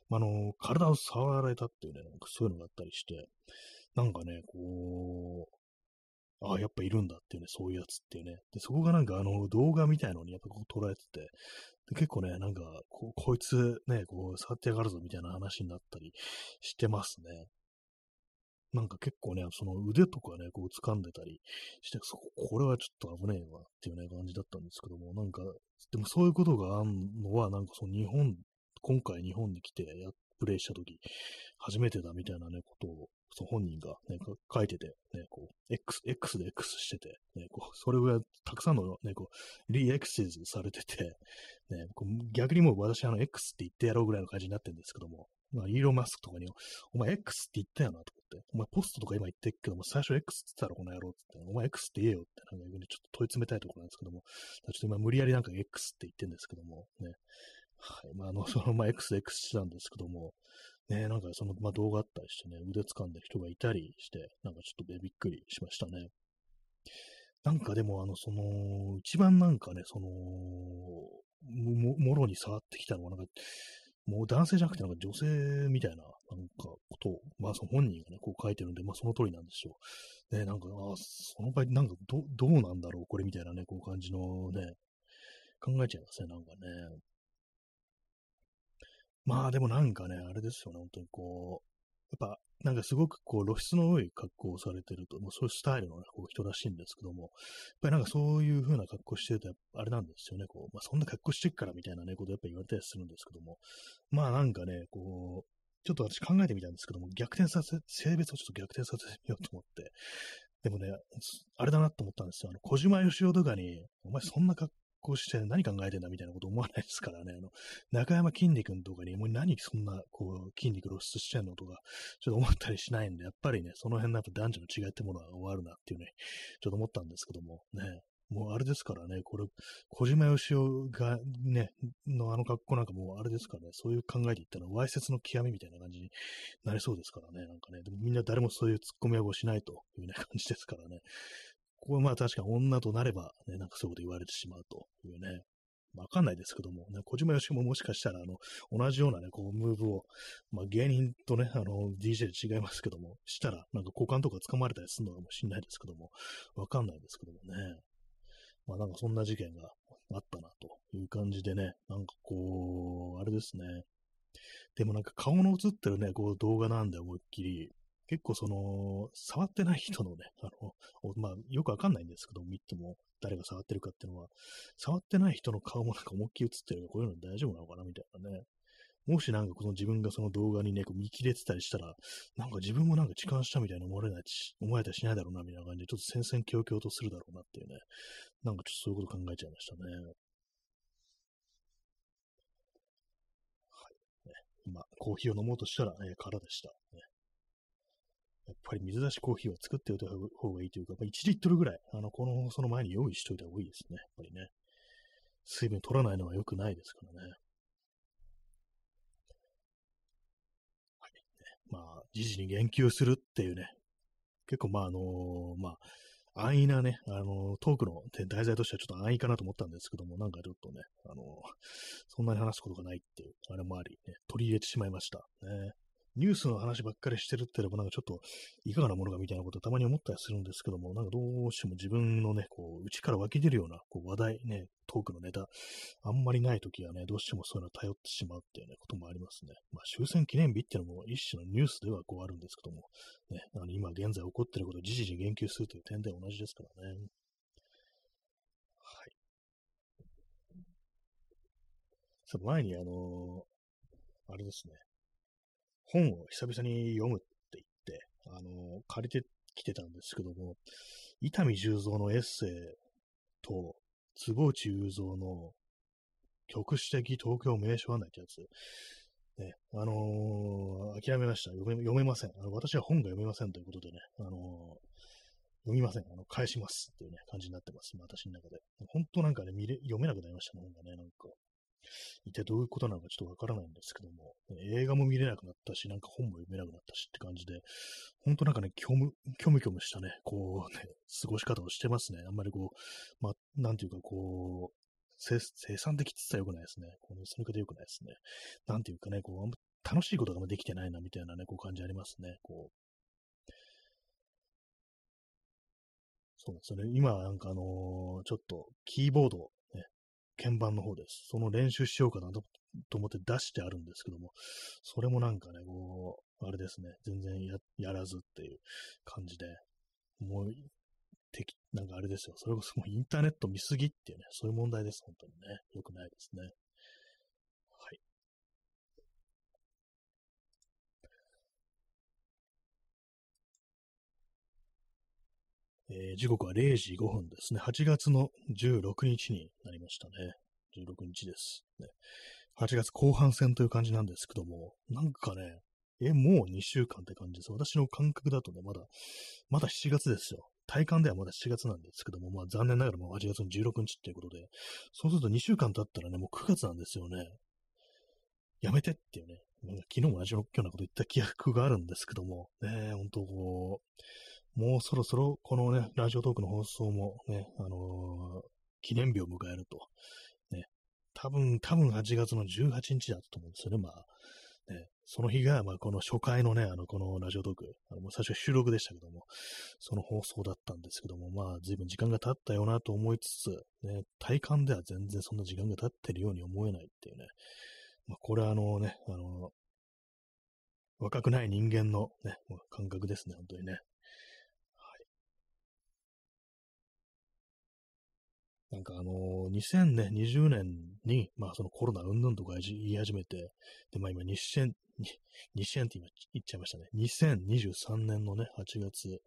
S1: まあ、あの、体を触られたっていうね、そういうのがあったりして、なんかね、こう、ああ、やっぱいるんだっていうね、そういうやつっていうね。で、そこがなんかあの動画みたいのにやっぱこう捉えてて、で結構ね、なんかこ、こいつね、こう、触ってやがるぞみたいな話になったりしてますね。なんか結構ね、その腕とかね、こう掴んでたりして、そこれはちょっと危ねえわっていうね、感じだったんですけども、なんか、でもそういうことがあるのは、なんかその日本、今回日本に来てやプレイしたとき、初めてだみたいなね、ことをその本人がね、書いてて、ね、こう、X、X で X してて、ね、こう、それがたくさんのね、こう、リエクシズされてて、ね、こう逆にもう私あの X って言ってやろうぐらいの感じになってるんですけども、まあ、イーロン・マスクとかに、お前 X って言ったよなと思って、お前ポストとか今言ってるけども、最初 X って言ったらこの野郎って、お前 X って言えよって、なんか逆にちょっと問い詰めたいところなんですけども、ちょっと今無理やりなんか X って言ってるんですけども、ね。はい。まあ、あの、そのまま X、X したんですけども、ね、なんかその、まあ、動画あったりしてね、腕掴んでる人がいたりして、なんかちょっとびっくりしましたね。なんかでも、あの、その、一番なんかね、その、も、もろに触ってきたのは、なんか、もう男性じゃなくて、なんか女性みたいな、なんかことを、まあその本人がね、こう書いてるんで、まあその通りなんですよ。ね、なんか、あその場合、なんかど、どうなんだろう、これみたいなね、こう感じのね、考えちゃいますね、なんかね。まあでもなんかね、あれですよね、本当にこう、やっぱ、なんかすごくこう露出の多い格好をされてると、もうそういうスタイルの、ね、こう人らしいんですけども、やっぱりなんかそういう風な格好してると、あれなんですよね、こう、まあそんな格好してるからみたいなね、ことやっぱ言われたりするんですけども、まあなんかね、こう、ちょっと私考えてみたんですけども、逆転させ、性別をちょっと逆転させてみようと思って、でもね、あれだなと思ったんですよ。あの、小島よしおとかに、お前そんな格好して何考えてんだみたいなこと思わないですからね。[laughs] あの、中山筋肉とかに、もう何そんな、こう、筋肉露出してんのとか、ちょっと思ったりしないんで、やっぱりね、その辺のやっぱ男女の違いってものは終わるなっていうね、ちょっと思ったんですけども、ね。もうあれですからね、これ、小島よしおがね、のあの格好なんかもうあれですからね、そういう考えで言ったら、わいせつの極みみたいな感じになりそうですからね、なんかね、でもみんな誰もそういうツッコミはしないというね、感じですからね。ここはまあ確か女となれば、ね、なんかそういうこと言われてしまうというね、わかんないですけども、ね、小島よしももしかしたら、あの、同じようなね、こう、ムーブを、まあ、芸人とね、あの、DJ で違いますけども、したら、なんか股間とか掴まれたりするのかもしれないですけども、わかんないですけどもね。まあ、なんかそんな事件があったな、という感じでね、なんかこう、あれですね。でもなんか顔の映ってるね、こう動画なんで思いっきり、結構その、触ってない人のね、[laughs] あの、まあ、よくわかんないんですけど、見ても誰が触ってるかっていうのは、触ってない人の顔もなんか思いっきり映ってるから、こういうの大丈夫なのかなみたいなね。もしなんかこの自分がその動画にね、こう見切れてたりしたら、なんか自分もなんか痴漢したみたいに思われないし、思われたりしないだろうな、みたいな感じで、ちょっと戦々恐々とするだろうなっていうね、なんかちょっとそういうこと考えちゃいましたね。はい。ね、今、コーヒーを飲もうとしたら、ね、空でした。ねやっぱり水出しコーヒーは作っておいた方がいいというか、まあ、1リットルぐらい、あの、この、その前に用意しといた方がいいですね。やっぱりね。水分取らないのは良くないですからね。はい。まあ、時事に言及するっていうね、結構まあ、あのー、まあ、安易なね、あのー、トークの題材としてはちょっと安易かなと思ったんですけども、なんかちょっとね、あのー、そんなに話すことがないっていう、あれもあり、ね、取り入れてしまいました。ね。ニュースの話ばっかりしてるってのもなんかちょっといかがなものかみたいなことたまに思ったりするんですけども、なんかどうしても自分のね、こう、内から湧き出るようなこう話題、ね、トークのネタ、あんまりないときはね、どうしてもそういうの頼ってしまうっていうね、こともありますね。まあ、終戦記念日っていうのも一種のニュースではこうあるんですけども、ね、あの今現在起こってることを時事に言及するという点で同じですからね。はい。さ前にあのー、あれですね。本を久々に読むって言って、あの、借りてきてたんですけども、伊丹十三のエッセイと、坪内雄三の局地的東京名所案内ってやつ、ね、あのー、諦めました。読め読めませんあの。私は本が読めませんということでね、あのー、読みません。あの、返しますっていうね、感じになってます。私の中で。本当なんかね、見れ読めなくなりましたね、本がね、なんか。一体どういうことなのかちょっとわからないんですけども、映画も見れなくなったし、なんか本も読めなくなったしって感じで、ほんとなんかね、虚無、虚無虚無したね、こうね、過ごし方をしてますね。あんまりこう、まあ、なんていうかこう、生産的って言ったら良くないですね。このその方良くないですね。なんていうかね、こう、あんま楽しいことができてないな、みたいなね、こう感じありますね。こう。そうですよね。今、なんかあのー、ちょっと、キーボード鍵盤の方です。その練習しようかなと思って出してあるんですけども、それもなんかね、こう、あれですね、全然やらずっていう感じで、もう、敵、なんかあれですよ、それこそもうインターネット見すぎっていうね、そういう問題です、本当にね。よくないですね。えー、時刻は0時5分ですね。8月の16日になりましたね。16日です、ね。8月後半戦という感じなんですけども、なんかね、え、もう2週間って感じです。私の感覚だとね、まだ、まだ7月ですよ。体感ではまだ7月なんですけども、まあ残念ながらもう8月の16日っていうことで、そうすると2週間経ったらね、もう9月なんですよね。やめてっていうね、昨日も同じようなこと言った記憶があるんですけども、ね、本当こう、もうそろそろこのね、ラジオトークの放送もね、あのー、記念日を迎えると。ね、多分、多分8月の18日だったと思うんですよね、まあ。ね、その日が、まあ、この初回のね、あの、このラジオトーク、あの、もう最初収録でしたけども、その放送だったんですけども、まあ、随分時間が経ったよなと思いつつ、ね、体感では全然そんな時間が経ってるように思えないっていうね、まあ、これはあのね、あの、若くない人間のね、感覚ですね、本当にね。なんかあのー、2020年に、まあそのコロナうんぬんとか言い始めて、で、まあ今2000、2000って今言っちゃいましたね。2023年のね、8月、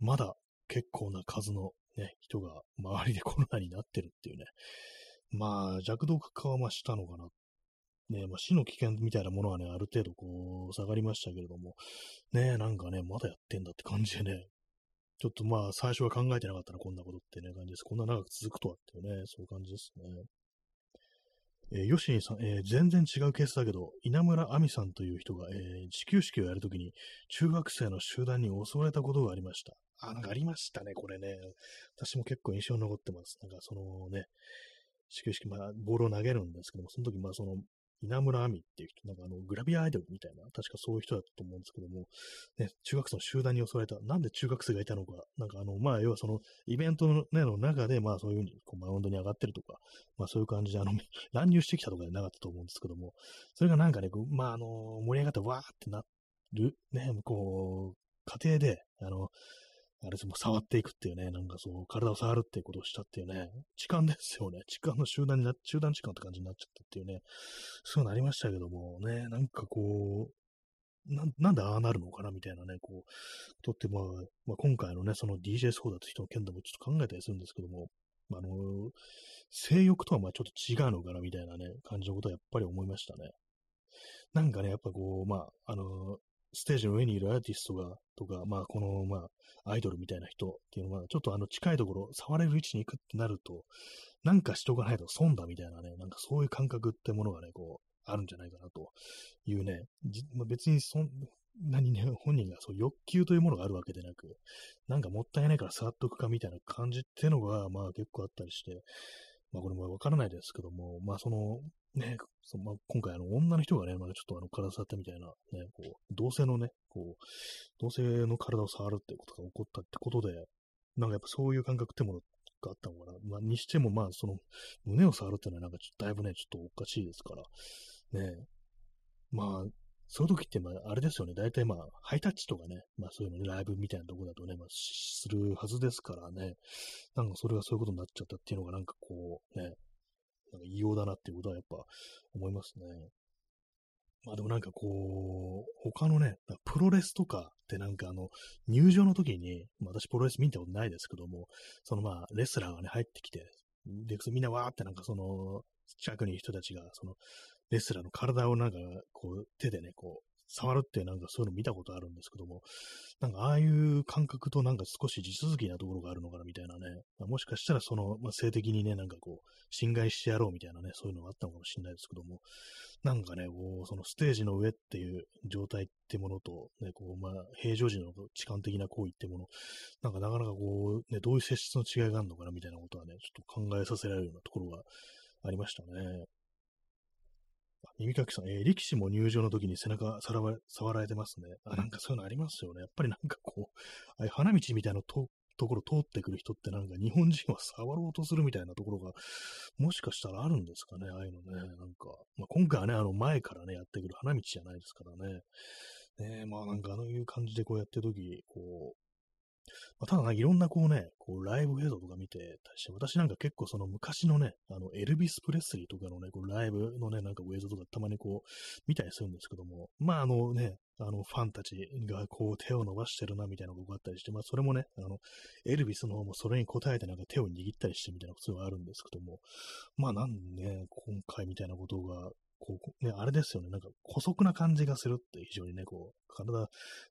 S1: まだ結構な数のね、人が周りでコロナになってるっていうね。まあ弱毒化はまあしたのかなね、まあ、死の危険みたいなものはね、ある程度こう、下がりましたけれども、ね、なんかね、まだやってんだって感じでね、ちょっとまあ、最初は考えてなかったな、こんなことってね、感じです。こんな長く続くとはっていうね、そういう感じですね。えー、ヨシニさん、えー、全然違うケースだけど、稲村亜美さんという人が、えー、始球式をやるときに、中学生の集団に襲われたことがありました。あ、なんかありましたね、これね。私も結構印象に残ってます。なんかそのね、始球式、まあ、ボールを投げるんですけども、その時、まあ、その、稲村亜美っていう人、なんかあの、グラビアアイドルみたいな、確かそういう人だったと思うんですけども、ね、中学生の集団に襲われた。なんで中学生がいたのか。なんかあの、まあ、要はその、イベントの,、ね、の中で、まあ、そういうふうに、こう、マウンドに上がってるとか、まあ、そういう感じで、あの、[laughs] 乱入してきたとかじゃなかったと思うんですけども、それがなんかね、まあ、あの、盛り上がってわーってなる、ね、こう、家庭で、あの、あれですも触っていくっていうね、なんかそう、体を触るっていうことをしたっていうね、痴漢ですよね。痴漢の集団にな、集団痴漢って感じになっちゃったっていうね、そうなりましたけどもね、なんかこう、ななんでああなるのかなみたいなね、こう、とってまあ、まあ、今回のね、その DJ ソーダって人の件でもちょっと考えたりするんですけども、あの、性欲とはまあちょっと違うのかなみたいなね、感じのことはやっぱり思いましたね。なんかね、やっぱこう、まあ、あの、ステージの上にいるアーティストが、とか、まあ、この、まあ、アイドルみたいな人っていうのは、ちょっとあの、近いところ、触れる位置に行くってなると、なんかしとかないと損だみたいなね、なんかそういう感覚ってものがね、こう、あるんじゃないかなというね、まあ、別にそんなにね、本人がそう欲求というものがあるわけでなく、なんかもったいないから触っとくかみたいな感じってのが、まあ結構あったりして、まあこれもわからないですけども、まあその、ね、そまあ、今回あの女の人がね、まだちょっとあの体触ったみたいな、ね、こう、同性のね、こう、同性の体を触るっていうことが起こったってことで、なんかやっぱそういう感覚ってものがあったのかな。まあ、にしてもまあ、その、胸を触るっていうのはなんかちょっとだいぶね、ちょっとおかしいですから、ね、まあ、そういう時って、まあ、あれですよね。大体まあ、ハイタッチとかね、まあそういうのね、ライブみたいなとこだとね、まあ、するはずですからね。なんかそれがそういうことになっちゃったっていうのがなんかこう、ね、なんか異様だなっていうことはやっぱ思いますね。まあでもなんかこう、他のね、プロレスとかってなんかあの、入場の時に、まあ、私プロレス見たことないですけども、そのまあ、レスラーがね、入ってきて、で、みんなわーってなんかその、近くにいる人たちが、その、レスラーの体をなんか、こう、手でね、こう、触るってなんかそういうの見たことあるんですけども、なんかああいう感覚となんか少し地続きなところがあるのかなみたいなね、もしかしたらその、まあ、性的にね、なんかこう、侵害してやろうみたいなね、そういうのがあったのかもしれないですけども、なんかね、こう、そのステージの上っていう状態ってものと、ね、こう、まあ、平常時の痴漢的な行為ってもの、なんかなかなかこう、ね、どういう性質の違いがあるのかなみたいなことはね、ちょっと考えさせられるようなところがありましたね。耳かきさん、えー、力士も入場の時に背中触られてますね。あ、なんかそういうのありますよね。やっぱりなんかこう、ああいう花道みたいなとところ通ってくる人ってなんか日本人は触ろうとするみたいなところが、もしかしたらあるんですかね、ああいうのね。なんか、まあ、今回はね、あの前からね、やってくる花道じゃないですからね。ねまあなんかああいう感じでこうやってる時、こうまあ、ただな、いろんなこうね、こうライブ映像とか見てたりして、私なんか結構その昔のね、あの、エルビス・プレスリーとかのね、こうライブのね、なんか映像とかたまにこう、見たりするんですけども、まああのね、あの、ファンたちがこう手を伸ばしてるな、みたいなことがあったりして、まあそれもね、あの、エルビスの方もそれに応えてなんか手を握ったりしてみたいなことがあるんですけども、まあなんでね、今回みたいなことがこう、ね、あれですよね、なんか、古速な感じがするって非常にね、こう、体、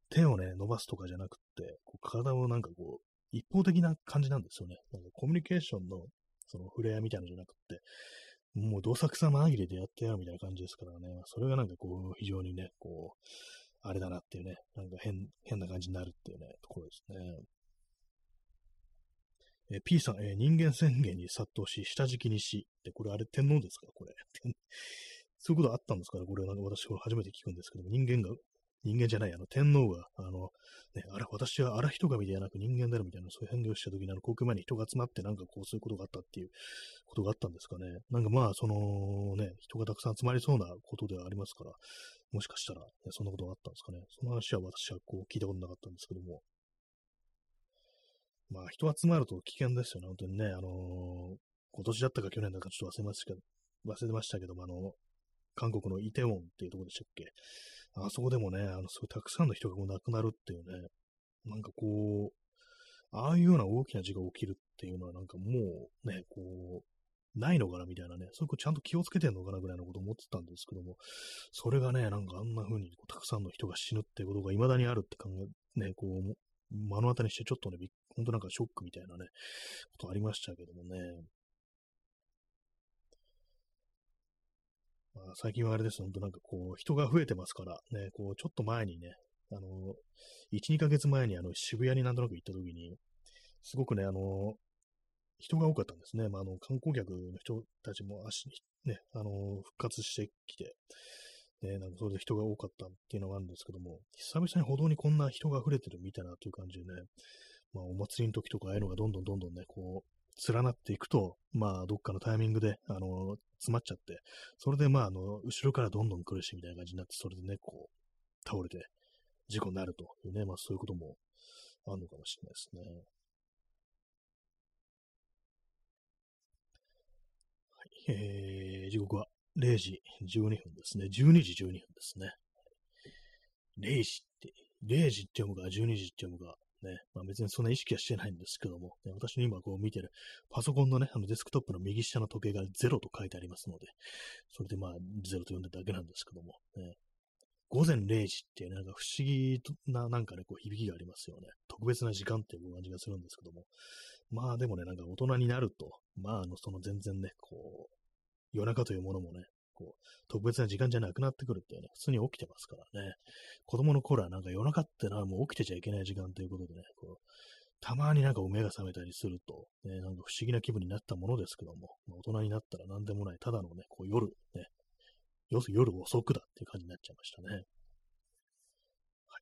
S1: 手をね、伸ばすとかじゃなくって、こう体をなんかこう、一方的な感じなんですよね。なんかコミュニケーションの、その触れ合いみたいなのじゃなくって、もう、どさくさ紛れでやってやるみたいな感じですからね、それがなんかこう、非常にね、こう、あれだなっていうね、なんか変、変な感じになるっていうね、ところですね。え P さん、え、人間宣言に殺到し、下敷きにし、で、これあれ天皇ですか？これ。そういうことあったんですから、これはなんか私は初めて聞くんですけども、人間が、人間じゃない、あの、天皇が、あの、ね、あれ、私は荒人神ではなく人間であるみたいな、そういう変化をした時に、あの、航空前に人が集まって、なんかこう、そういうことがあったっていうことがあったんですかね？なんかまあ、そのね、人がたくさん集まりそうなことではありますから、もしかしたら、ね、そんなことがあったんですかね？その話は私はこう、聞いたことなかったんですけども。まあ、人集まると危険ですよね、本当にね。あのー、今年だったか去年だかちょっと忘れましたけど、忘れましたけども、あの、韓国のイテウォンっていうとこでしたっけ？あそこでもね、あの、すごいたくさんの人がこう亡くなるっていうね、なんかこう、ああいうような大きな事故が起きるっていうのはなんかもうね、こう、ないのかなみたいなね、そういうこちゃんと気をつけてんのかなぐらいのこと思ってたんですけども、それがね、なんかあんな風にたくさんの人が死ぬってことが未だにあるって考え、ね、こう、目の当たりにしてちょっとね、本当なんかショックみたいなね、ことありましたけどもね。まあ、最近はあれです、本当なんかこう、人が増えてますから、ね、こう、ちょっと前にね、あの、1、2ヶ月前にあの、渋谷になんとなく行った時に、すごくね、あの、人が多かったんですね。まあ、あの、観光客の人たちも足に、ね、あの、復活してきて、ね、なんかそれで人が多かったっていうのがあるんですけども、久々に歩道にこんな人が溢れてるみたいなという感じでね、まあ、お祭りの時とか、ああいうのがどんどんどんどんね、こう、連なっていくと、まあ、どっかのタイミングで、あの、詰まっちゃって、それで、まあ、あの、後ろからどんどん来るし、みたいな感じになって、それでね、こう、倒れて、事故になるというね、まあ、そういうこともあるのかもしれないですね。はい、えー、時刻は0時12分ですね。12時12分ですね。0時って、0時って読むか、12時って読むか、ね、まあ別にそんな意識はしてないんですけども、ね、私の今こう見てるパソコンのね、あのデスクトップの右下の時計が0と書いてありますので、それでまあ0と読んでるだけなんですけども、ね、午前0時ってなんか不思議ななんかね、こう響きがありますよね。特別な時間っていう感じがするんですけども、まあでもね、なんか大人になると、まああの、その全然ね、こう、夜中というものもね、こう、特別な時間じゃなくなってくるっていうね、普通に起きてますからね。子供の頃はなんか夜中ってのはもう起きてちゃいけない時間ということでね、こう、たまになんか目が覚めたりすると、ね、なんか不思議な気分になったものですけども、まあ、大人になったら何でもない、ただのね、こう夜、ね、要するに夜遅くだっていう感じになっちゃいましたね。はい。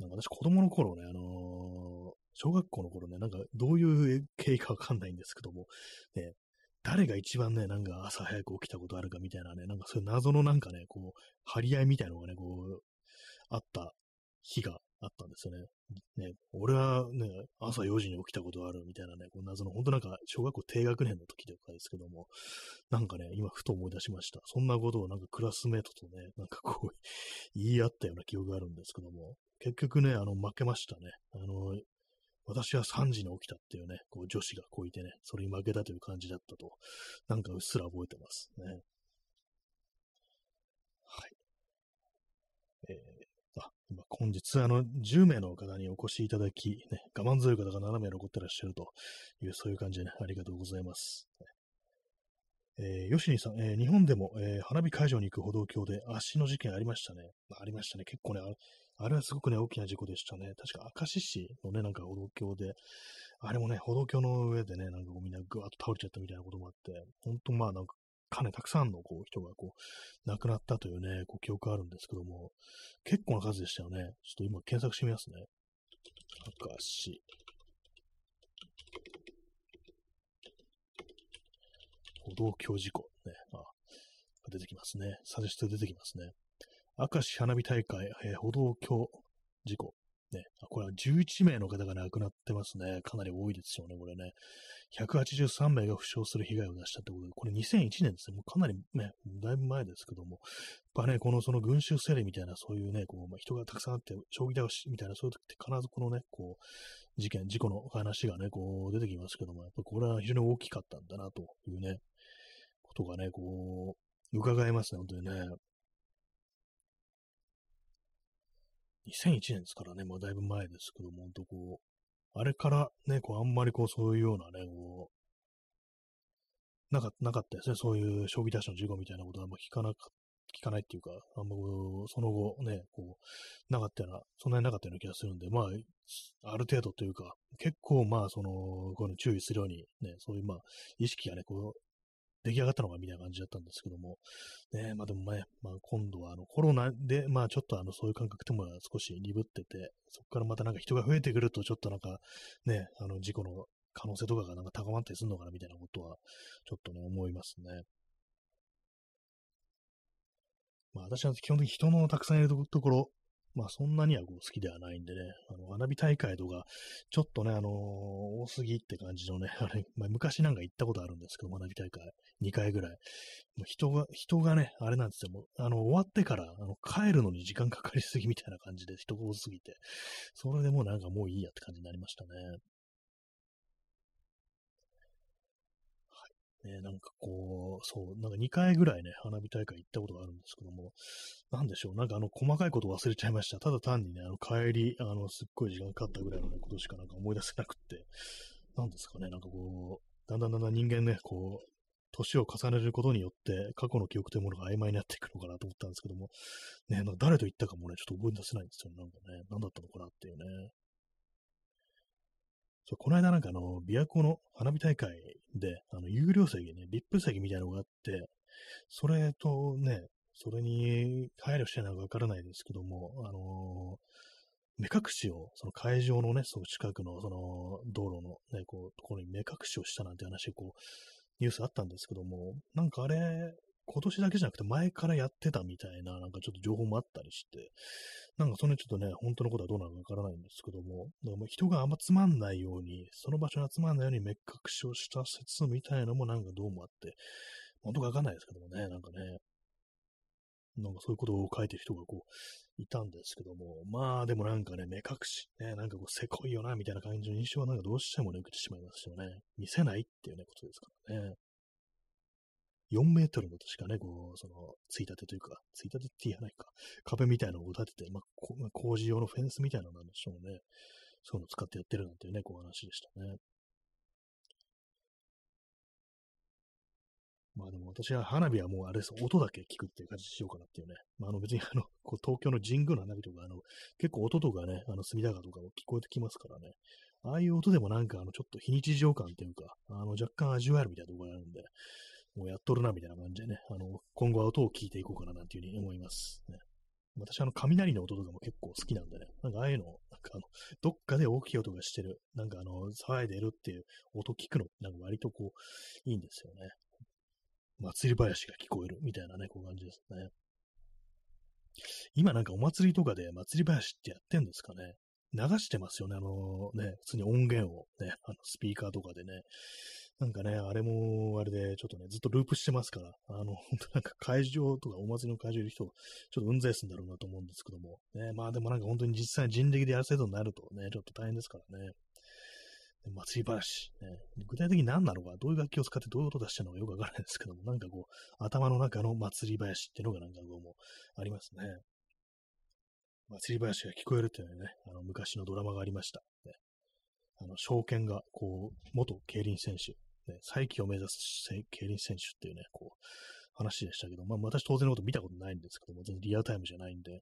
S1: なんか私子供の頃ね、あのー、小学校の頃ね、なんかどういう経緯かわかんないんですけども、ね、誰が一番ね、なんか朝早く起きたことあるかみたいなね、なんかそういう謎のなんかね、こう、張り合いみたいなのがね、こう、あった日があったんですよね。ね、俺はね、朝4時に起きたことあるみたいなね、こう謎の、本当なんか小学校低学年の時とかですけども、なんかね、今ふと思い出しました。そんなことをなんかクラスメートとね、なんかこう、[laughs] 言い合ったような記憶があるんですけども、結局ね、あの、負けましたね。あの、私は3時に起きたっていうね、こう女子がこういてね、それに負けたという感じだったと、なんかうっすら覚えてますね。はい。えー、あ、今、本日、あの、10名の方にお越しいただき、ね、我慢強い方が7名残ってらっしゃるという、そういう感じでね、ありがとうございます。えー、吉ニさん、えー、日本でも、えー、花火会場に行く歩道橋で足の事件ありましたね。ありましたね。結構ね、あれはすごくね、大きな事故でしたね。確か明石市のね、なんか歩道橋で、あれもね、歩道橋の上でね、なんかみんなぐわっと倒れちゃったみたいなこともあって、本当まあなんか、かなりたくさんのこう人がこう、亡くなったというね、こう記憶あるんですけども、結構な数でしたよね。ちょっと今検索してみますね。明石。歩道橋事故。ね。あ、出てきますね。サジェスト出てきますね。明石花火大会、えー、歩道橋事故ね、これは11名の方が亡くなってますね。かなり多いですよね、これね。183名が負傷する被害を出したってことで、これ2001年ですね。もうかなりね、だいぶ前ですけども、やっぱね、このその群衆整理みたいな、そういうね、こう、まあ、人がたくさんあって、将棋倒しみたいな、そういう時って必ずこのね、こう、事件、事故の話がね、こう出てきますけども、やっぱこれは非常に大きかったんだな、というね、ことがね、こう、伺えますね、本当にね。2001年ですからね、まあだいぶ前ですけども、本当こう、あれからね、こう、あんまりこう、そういうようなね、こう、なかなかったですね、そういう将棋出しの事故みたいなことはあんま聞かなか聞かないっていうか、あんまこう、その後ね、こう、なかったような、そんなになかったような気がするんで、まあ、ある程度というか、結構まあ、その、こういうの注意するように、ね、そういうまあ、意識がね、こう、出来上がったのがみたいな感じだったんですけども、ね、まあでもね、まあ今度はあのコロナで、まあちょっとあのそういう感覚とも少し鈍ってて、そこからまたなんか人が増えてくるとちょっとなんかね、あの事故の可能性とかがなんか高まったりするのかなみたいなことはちょっとね、思いますね。まあ私は基本的に人のたくさんいるところまあそんなにはこう好きではないんでね、あの花火大会とか、ちょっとね、あのー、多すぎって感じのね、[laughs] あれ、まあ、昔なんか行ったことあるんですけど、花火大会、2回ぐらい。もう人が、人がね、あれなんですよ、もう、あの、終わってから、あの、帰るのに時間かかりすぎみたいな感じで人が多すぎて、それでもうなんかもういいやって感じになりましたね。ね、なんかこう、そう、なんか2回ぐらいね、花火大会行ったことがあるんですけども、なんでしょう、なんかあの、細かいこと忘れちゃいました。ただ単にね、あの、帰り、あの、すっごい時間かかったぐらいのね、ことしかなんか思い出せなくって、なんですかね、なんかこう、だんだんだんだん人間ね、こう、年を重ねることによって、過去の記憶というものが曖昧になっていくのかなと思ったんですけども、ね、なんか誰と行ったかもね、ちょっと覚え出せないんですよね。なんかね、何だったのかなっていうね。そう、この間なんかあの、琵琶湖の花火大会で、あの、有料席ね、VIP 席みたいなのがあって、それとね、それに配慮してないのかわからないですけども、あのー、目隠しを、その会場のね、その近くの、その道路のね、こう、ところに目隠しをしたなんて話、こう、ニュースあったんですけども、なんかあれ、今年だけじゃなくて前からやってたみたいな、なんかちょっと情報もあったりして、なんかそれちょっとね、本当のことはどうなのかわからないんですけども、だからもう人があんまつまんないように、その場所に集まんないように目隠しをした説みたいのもなんかどうもあって、本当かわかんないですけどもね、なんかね、なんかそういうことを書いてる人がこう、いたんですけども、まあでもなんかね、目隠し、ね、なんかこう、せこいよな、みたいな感じの印象はなんかどうしてもね、受けてしまいますよね。見せないっていうね、ことですからね。4メートルの確かね、こう、その、ついたてというか、ついたてって言わないか、壁みたいなのを立てて、まあ、工事用のフェンスみたいなのなんでしょうね。そういうのを使ってやってるなんていうね、こう話でしたね。まあでも私は花火はもうあれです、音だけ聞くっていう感じにしようかなっていうね。まああの別に [laughs] あの、こう東京の神宮の花火とか、あの、結構音とかね、あの隅田川とかも聞こえてきますからね。ああいう音でもなんかあのちょっと非日常感っていうか、あの若干味わえるみたいなところがあるんで、もうやっとるな、みたいな感じでね、あの、今後は音を聞いていこうかな、なんていうふうに思います。ね、私、あの、雷の音とかも結構好きなんでね、なんかああいうの、なんかあの、どっかで大きい音がしてる、なんかあの、騒いでるっていう音聞くの、なんか割とこう、いいんですよね。祭り林が聞こえるみたいなね、こういう感じですね。今なんかお祭りとかで祭り林ってやってんですかね。流してますよね、あのね、普通に音源をね、あのスピーカーとかでね。なんかね、あれも、あれで、ちょっとね、ずっとループしてますから、あの、本 [laughs] 当なんか会場とかお祭りの会場いる人、ちょっとうんざりすんだろうなと思うんですけども、ね、まあでもなんか本当に実際人力でやらせるとなるとね、ちょっと大変ですからね。祭り話、ね、具体的に何なのか、どういう楽器を使ってどういう音出してるのかよくわからないですけども、なんかこう、頭の中の祭り林っていうのがなんかこうもありますね。祭り林が聞こえるっていうのはね、あの昔のドラマがありました。ね、あの、証券が、こう、元競輪選手、ね、再起を目指す競輪選手っていうね、こう、話でしたけど、まあ私当然のこと見たことないんですけども、全然リアルタイムじゃないんで、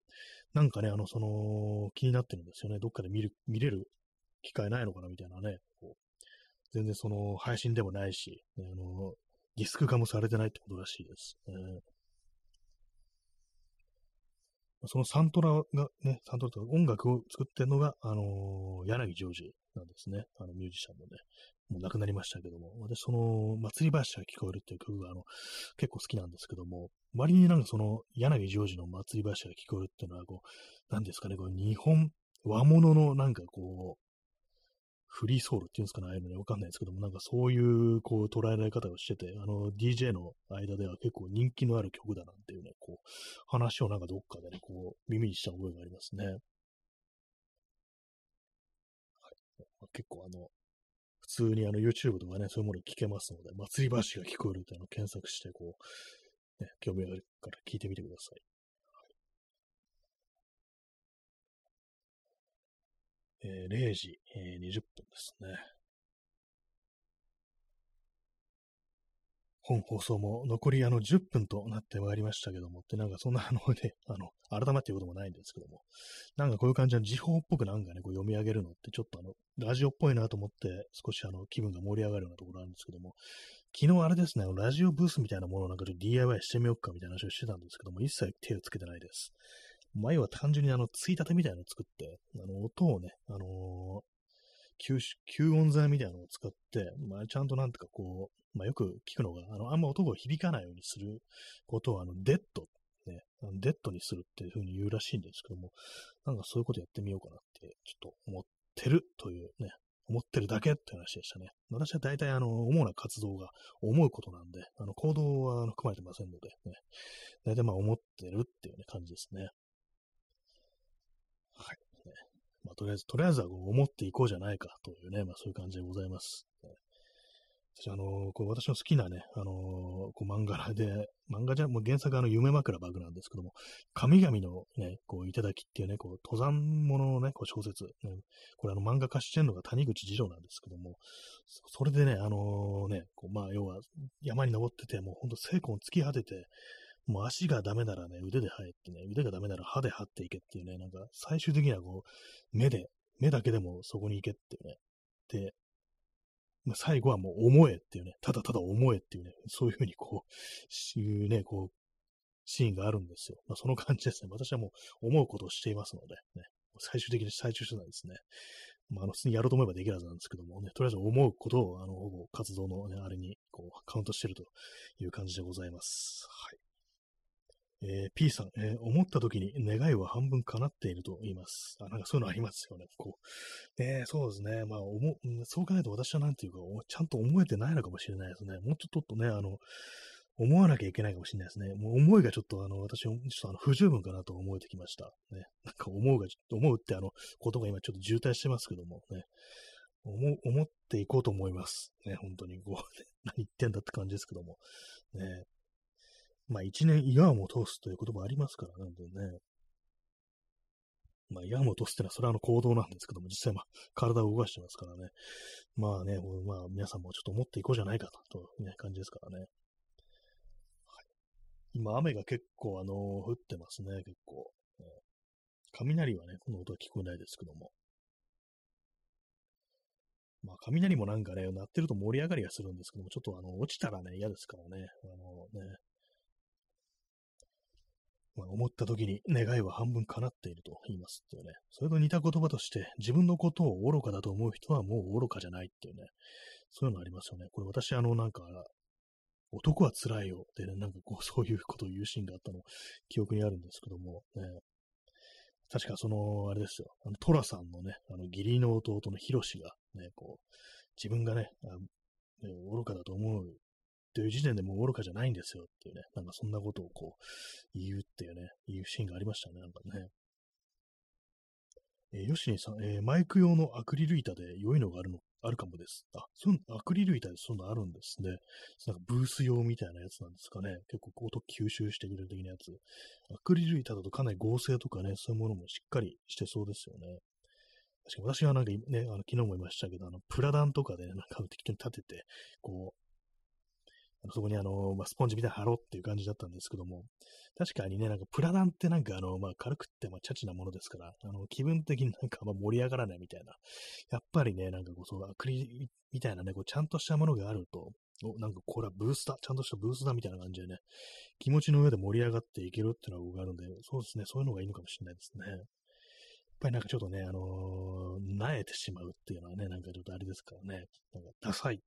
S1: なんかね、あの、その、気になってるんですよね。どっかで見る、見れる機会ないのかなみたいなね、こう、全然その、配信でもないし、ね、あの、ディスク化もされてないってことらしいです。えーそのサントラがね、サントラとか音楽を作ってるのが、あのー、柳ジョージなんですね。あのミュージシャンのね。もう亡くなりましたけども、私その、祭り林が聞こえるっていう曲があの、結構好きなんですけども、割になんかその、柳ジョージの祭り林が聞こえるっていうのは、こう、何ですかね、こう日本和物のなんかこう、フリーソウルっていうんですかね、ああいうのね、わかんないですけども、なんかそういう、こう、捉えられ方をしてて、あの、DJ の間では結構人気のある曲だなんていうね、こう、話をなんかどっかでね、こう、耳にした覚えがありますね。結構あの、普通にあの YouTube とかね、そういうもの聞けますので、祭り橋が聞こえるっていうのを検索して、こう、ね、興味があるから聞いてみてください。えー、0時、えー、20分ですね。本放送も残りあの10分となってまいりましたけども、ってなんかそんなあのね、あの、改まっていうこともないんですけども、なんかこういう感じの時報っぽくなんかね、こう読み上げるのってちょっとあの、ラジオっぽいなと思って少しあの、気分が盛り上がるようなところあるんですけども、昨日あれですね、ラジオブースみたいなものをなんかちょっと DIY してみようかみたいな話をしてたんですけども、一切手をつけてないです。前は単純にあの、ついたてみたいなのを作って、あの、音をね、あのー、吸吸音材みたいなのを使って、まあ、ちゃんとなんとかこう、まあ、よく聞くのが、あの、あんま音が響かないようにすることを、あの、デッド、デッドにするっていう風に言うらしいんですけども、なんかそういうことやってみようかなって、ちょっと思ってるというね、思ってるだけって話でしたね。私は大体あの、主な活動が思うことなんで、あの、行動は含まれてませんので、ね、大体まあ思ってるっていうね、感じですね。はい。ね、まあ、とりあえず、とりあえずはこう思っていこうじゃないかというね、まあそういう感じでございます。ね、私、あの、こう私の好きなね、あの、こう漫画で、漫画じゃ、もう原作あの、夢枕バグなんですけども、神々のね、こう、いただきっていうね、こう、登山者のね、こう、小説、ね、これあの、漫画化してるのが谷口次郎なんですけども、それでね、あの、ね、こう、まあ、要は、山に登ってて、もうほんと精魂突き果てて、もう足がダメならね、腕で生えてね、腕がダメなら歯で張っていけっていうね、なんか最終的にはこう、目で、目だけでもそこに行けっていうね。で、まあ、最後はもう思えっていうね、ただただ思えっていうね、そういうふうにこう、いうね、こう、シーンがあるんですよ。まあ、その感じですね。私はもう思うことをしていますので、ね、最終的に最終手段ですね。まあ、あの、普通にやろうと思えばできるはずなんですけどもね、とりあえず思うことを、あの、ほぼ活動のね、あれに、こう、カウントしてるという感じでございます。はい。えー、P さん、えー、思った時に願いは半分叶っていると言います。あ、なんかそういうのありますよね。こう。ね、そうですね。まあ、思、そう考えると私はなんていうか、ちゃんと思えてないのかもしれないですね。もうちょっとね、あの、思わなきゃいけないかもしれないですね。もう思いがちょっとあの、私、ちょっとあの、不十分かなと思えてきました。ね。なんか思うが、思うってあの、ことが今ちょっと渋滞してますけどもね。思、思っていこうと思います。ね、本当にこう、ね [laughs] 何言ってんだって感じですけども。ね。まあ一年イヤーも通すという言葉ありますからなんでね。まあ、イヤーも通すってのは、それはあの行動なんですけども、実際まあ、体を動かしてますからね。まあね、まあ、皆さんもちょっと思っていこうじゃないかと、という感じですからね。今、雨が結構、あの降ってますね、結構。ね、雷はね、この音は聞こえないですけども。まあ、雷もなんかね、鳴ってると盛り上がりはするんですけども、ちょっとあの、落ちたらね、嫌ですからね。あのね、まあ、思った時に願いは半分叶っていると言いますっていうね。それと似た言葉として、自分のことを愚かだと思う人はもう愚かじゃないっていうね。そういうのありますよね。これ私、あの、なんか、男は辛いよって、ね、なんかこう、[laughs] そういうことを言うシーンがあったの、記憶にあるんですけども、ね。確かその、あれですよ。あの、トラさんのね、あの、義理の弟のヒロシが、ね、こう、自分がね、ね愚かだと思うという時点でもう愚かじゃないんですよっていうね、なんかそんなことをこう、言うっていうね、言うシーンがありましたね、なんかね。えー、ヨシニさん、えー、マイク用のアクリル板で良いのがあるの、あるかもです。あ、そう、アクリル板でそんなあるんですね。なんかブース用みたいなやつなんですかね。結構音吸収してくれる的なやつ。アクリル板だとかなり合成とかね、そういうものもしっかりしてそうですよね。確かに私はなんかね、あの昨日も言いましたけど、あの、プラダンとかで、ね、なんか適当に立てて、こう、そこにあの、まあ、スポンジみたいな貼ろうっていう感じだったんですけども、確かにね、なんかプラダンってなんかあの、まあ、軽くって、まあ、チャチなものですから、あの、気分的になんかま盛り上がらないみたいな。やっぱりね、なんかこう、そう、アクリみたいなね、こう、ちゃんとしたものがあると、お、なんかこれはブースター、ちゃんとしたブースターみたいな感じでね、気持ちの上で盛り上がっていけるっていうのが僕あるんで、そうですね、そういうのがいいのかもしれないですね。やっぱりなんかちょっとね、あのー、なえてしまうっていうのはね、なんかちょっとあれですからね、なんかダサい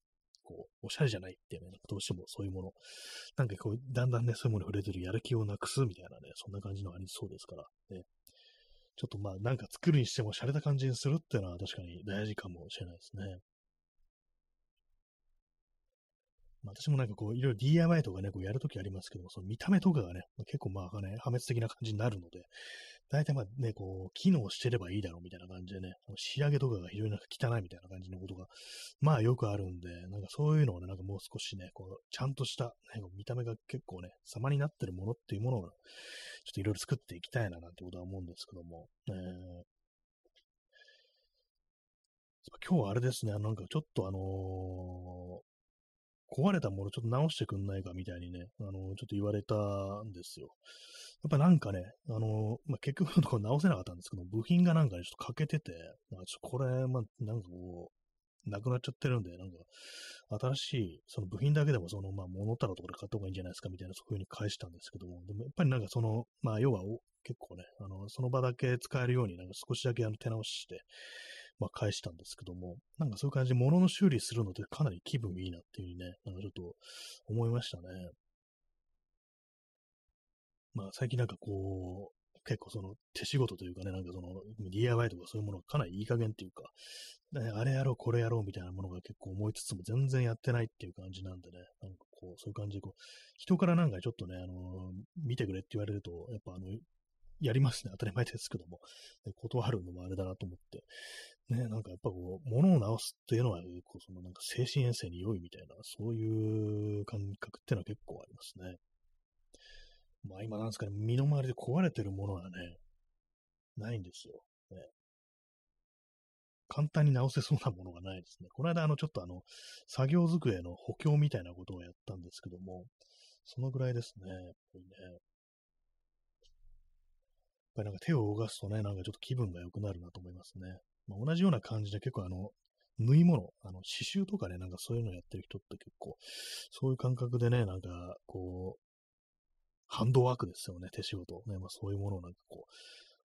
S1: こう、おしゃれじゃないっていうね、どうしてもそういうもの、なんかこう、だんだんね、そういうものに触れてるやる気をなくすみたいなね、そんな感じのありそうですから、ね。ちょっとまあなんか作るにしても洒落た感じにするっていうのは確かに大事かもしれないですね。まあ、私もなんかこう、いろいろ DIY とかね、こうやるときありますけども、その見た目とかがね、結構まあね、破滅的な感じになるので、大体まあね、こう、機能してればいいだろうみたいな感じでね、仕上げとかが非常になんか汚いみたいな感じのことが、まあよくあるんで、なんかそういうのをね、なんかもう少しね、こう、ちゃんとした、ね、見た目が結構ね、様になってるものっていうものを、ちょっといろいろ作っていきたいななんてことは思うんですけども、えー、今日はあれですね、なんかちょっとあのー、壊れたものちょっと直してくんないかみたいにね、あの、ちょっと言われたんですよ。やっぱなんかね、あの、まあ、結局のところ直せなかったんですけど、部品がなんかね、ちょっと欠けてて、まあ、ちょっとこれ、まあ、なんかこう、なくなっちゃってるんで、なんか、新しい、その部品だけでも、その、まあ、物太郎とかで買った方がいいんじゃないですかみたいな、そういう風に返したんですけども、でもやっぱりなんかその、まあ、要は結構ね、あの、その場だけ使えるように、なんか少しだけあの手直しして、まあ、返したんですけども、なんかそういう感じで物の修理するのってかなり気分いいなっていうふうにね、なんかちょっと思いましたね。まあ最近なんかこう、結構その手仕事というかね、なんかその DIY とかそういうものがかなりいい加減っていうか、あれやろう、これやろうみたいなものが結構思いつつも全然やってないっていう感じなんでね、なんかこう、そういう感じでこう、人からなんかちょっとね、あの見てくれって言われると、やっぱあの、やりますね。当たり前ですけども。断るのもあれだなと思って。ね、なんかやっぱこう、物を直すっていうのは、こうそのなんか精神衛生に良いみたいな、そういう感覚っていうのは結構ありますね。まあ今なんですかね、身の回りで壊れてるものはね、ないんですよ。ね、簡単に直せそうなものがないですね。この間、あの、ちょっとあの、作業机の補強みたいなことをやったんですけども、そのぐらいですね。やっぱりね。やっぱりなんか手を動かすとね、なんかちょっと気分が良くなるなと思いますね。まあ、同じような感じで結構あの、縫い物、あの、刺繍とかね、なんかそういうのやってる人って結構、そういう感覚でね、なんか、こう、ハンドワークですよね、手仕事。ね、まあそういうものをなんかこ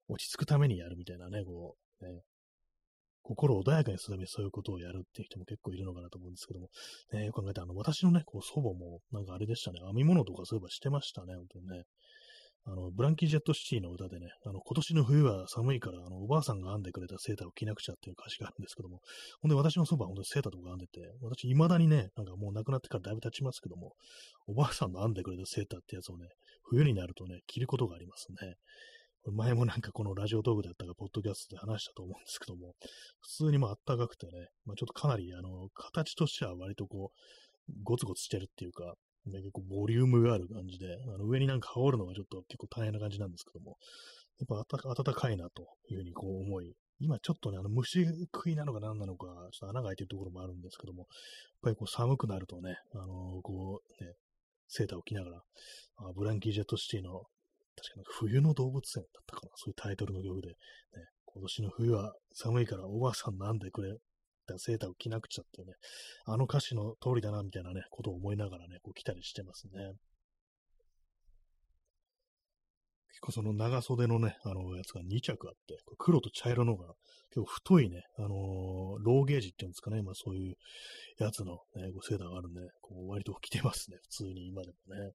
S1: う、落ち着くためにやるみたいなね、こう、ね、心穏やかにするためにそういうことをやるっていう人も結構いるのかなと思うんですけども、ね、よく考えたら、あの、私のね、こう、祖母も、なんかあれでしたね、編み物とかそういえばしてましたね、本当にね。あの、ブランキー・ジェット・シティの歌でね、あの、今年の冬は寒いから、あの、おばあさんが編んでくれたセーターを着なくちゃっていう歌詞があるんですけども、ほんで私のそばは本当にセーターとか編んでて、私未だにね、なんかもう亡くなってからだいぶ経ちますけども、おばあさんの編んでくれたセーターってやつをね、冬になるとね、着ることがありますね。前もなんかこのラジオトークだったか、ポッドキャストで話したと思うんですけども、普通にもあったかくてね、まあ、ちょっとかなり、あの、形としては割とこう、ゴツゴツしてるっていうか、ね、結構ボリュームがある感じで、あの上になんか羽織るのがちょっと結構大変な感じなんですけども、やっぱ暖かいなというふうにこう思い、今ちょっとね、あの虫食いなのか何なのか、ちょっと穴が開いてるところもあるんですけども、やっぱりこう寒くなるとね、あのー、こうね、セーターを着ながら、あブランキー・ジェット・シティの、確かに冬の動物園だったかな、そういうタイトルの曲で、ね、今年の冬は寒いからおばあさんなんでくれったセーターを着なくちゃってね、あの歌詞の通りだなみたいなね、ことを思いながらね、こう来たりしてますね。結構その長袖のね、あのやつが2着あって、黒と茶色のが結構太いね、あのー、ローゲージっていうんですかね、まあそういうやつのね、セーターがあるんで、こう割と着てますね、普通に今でもね。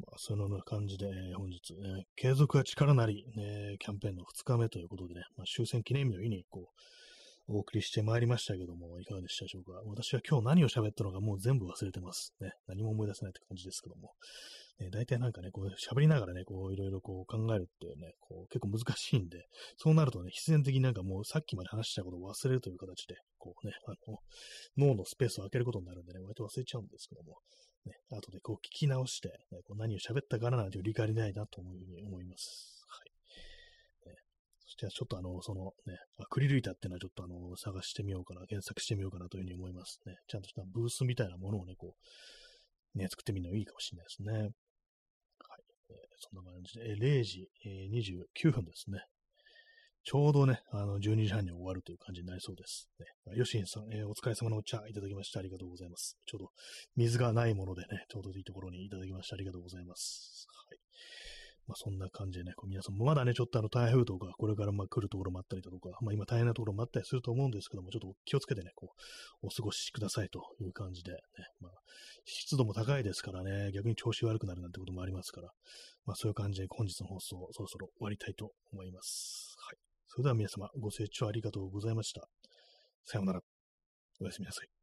S1: まあ、そのような感じで、本日、ね、継続は力なり、ね、キャンペーンの2日目ということでね、まあ、終戦記念日の日に、こう、お送りしてまいりましたけども、いかがでしたでしょうか。私は今日何を喋ったのかもう全部忘れてます。ね、何も思い出せないって感じですけども。ね、大体なんかね、こう喋りながらね、こういろいろこう考えるっていうね、こう結構難しいんで、そうなるとね、必然的になんかもうさっきまで話したことを忘れるという形で、こうね、あの、脳のスペースを空けることになるんでね、割と忘れちゃうんですけども、ね、後でこう聞き直して、ね、こう何を喋ったかななんて振り返りないなというふうに思います。はい。ね、そしてちょっとあの、そのね、アクリル板っていうのはちょっとあの、探してみようかな、検索してみようかなというふうに思いますね。ちゃんとしたブースみたいなものをね、こう、ね、作ってみるのいいかもしれないですね。はい。えー、そんな感じで、えー、0時、えー、29分ですね。ちょうどね、あの、12時半に終わるという感じになりそうです。ね、ヨシンさん、えー、お疲れ様のお茶いただきましてありがとうございます。ちょうど水がないものでね、ちょうどいいところにいただきましてありがとうございます。はい。まあ、そんな感じでね、こう皆さんもまだね、ちょっとあの台風とか、これからまあ来るところもあったりだとか、まあ今大変なところもあったりすると思うんですけども、ちょっと気をつけてね、こう、お過ごしくださいという感じで、ね、まあ、湿度も高いですからね、逆に調子悪くなるなんてこともありますから、まあそういう感じで本日の放送、そろそろ終わりたいと思います。はい。それでは皆様、ご清聴ありがとうございました。さようなら。おやすみなさい。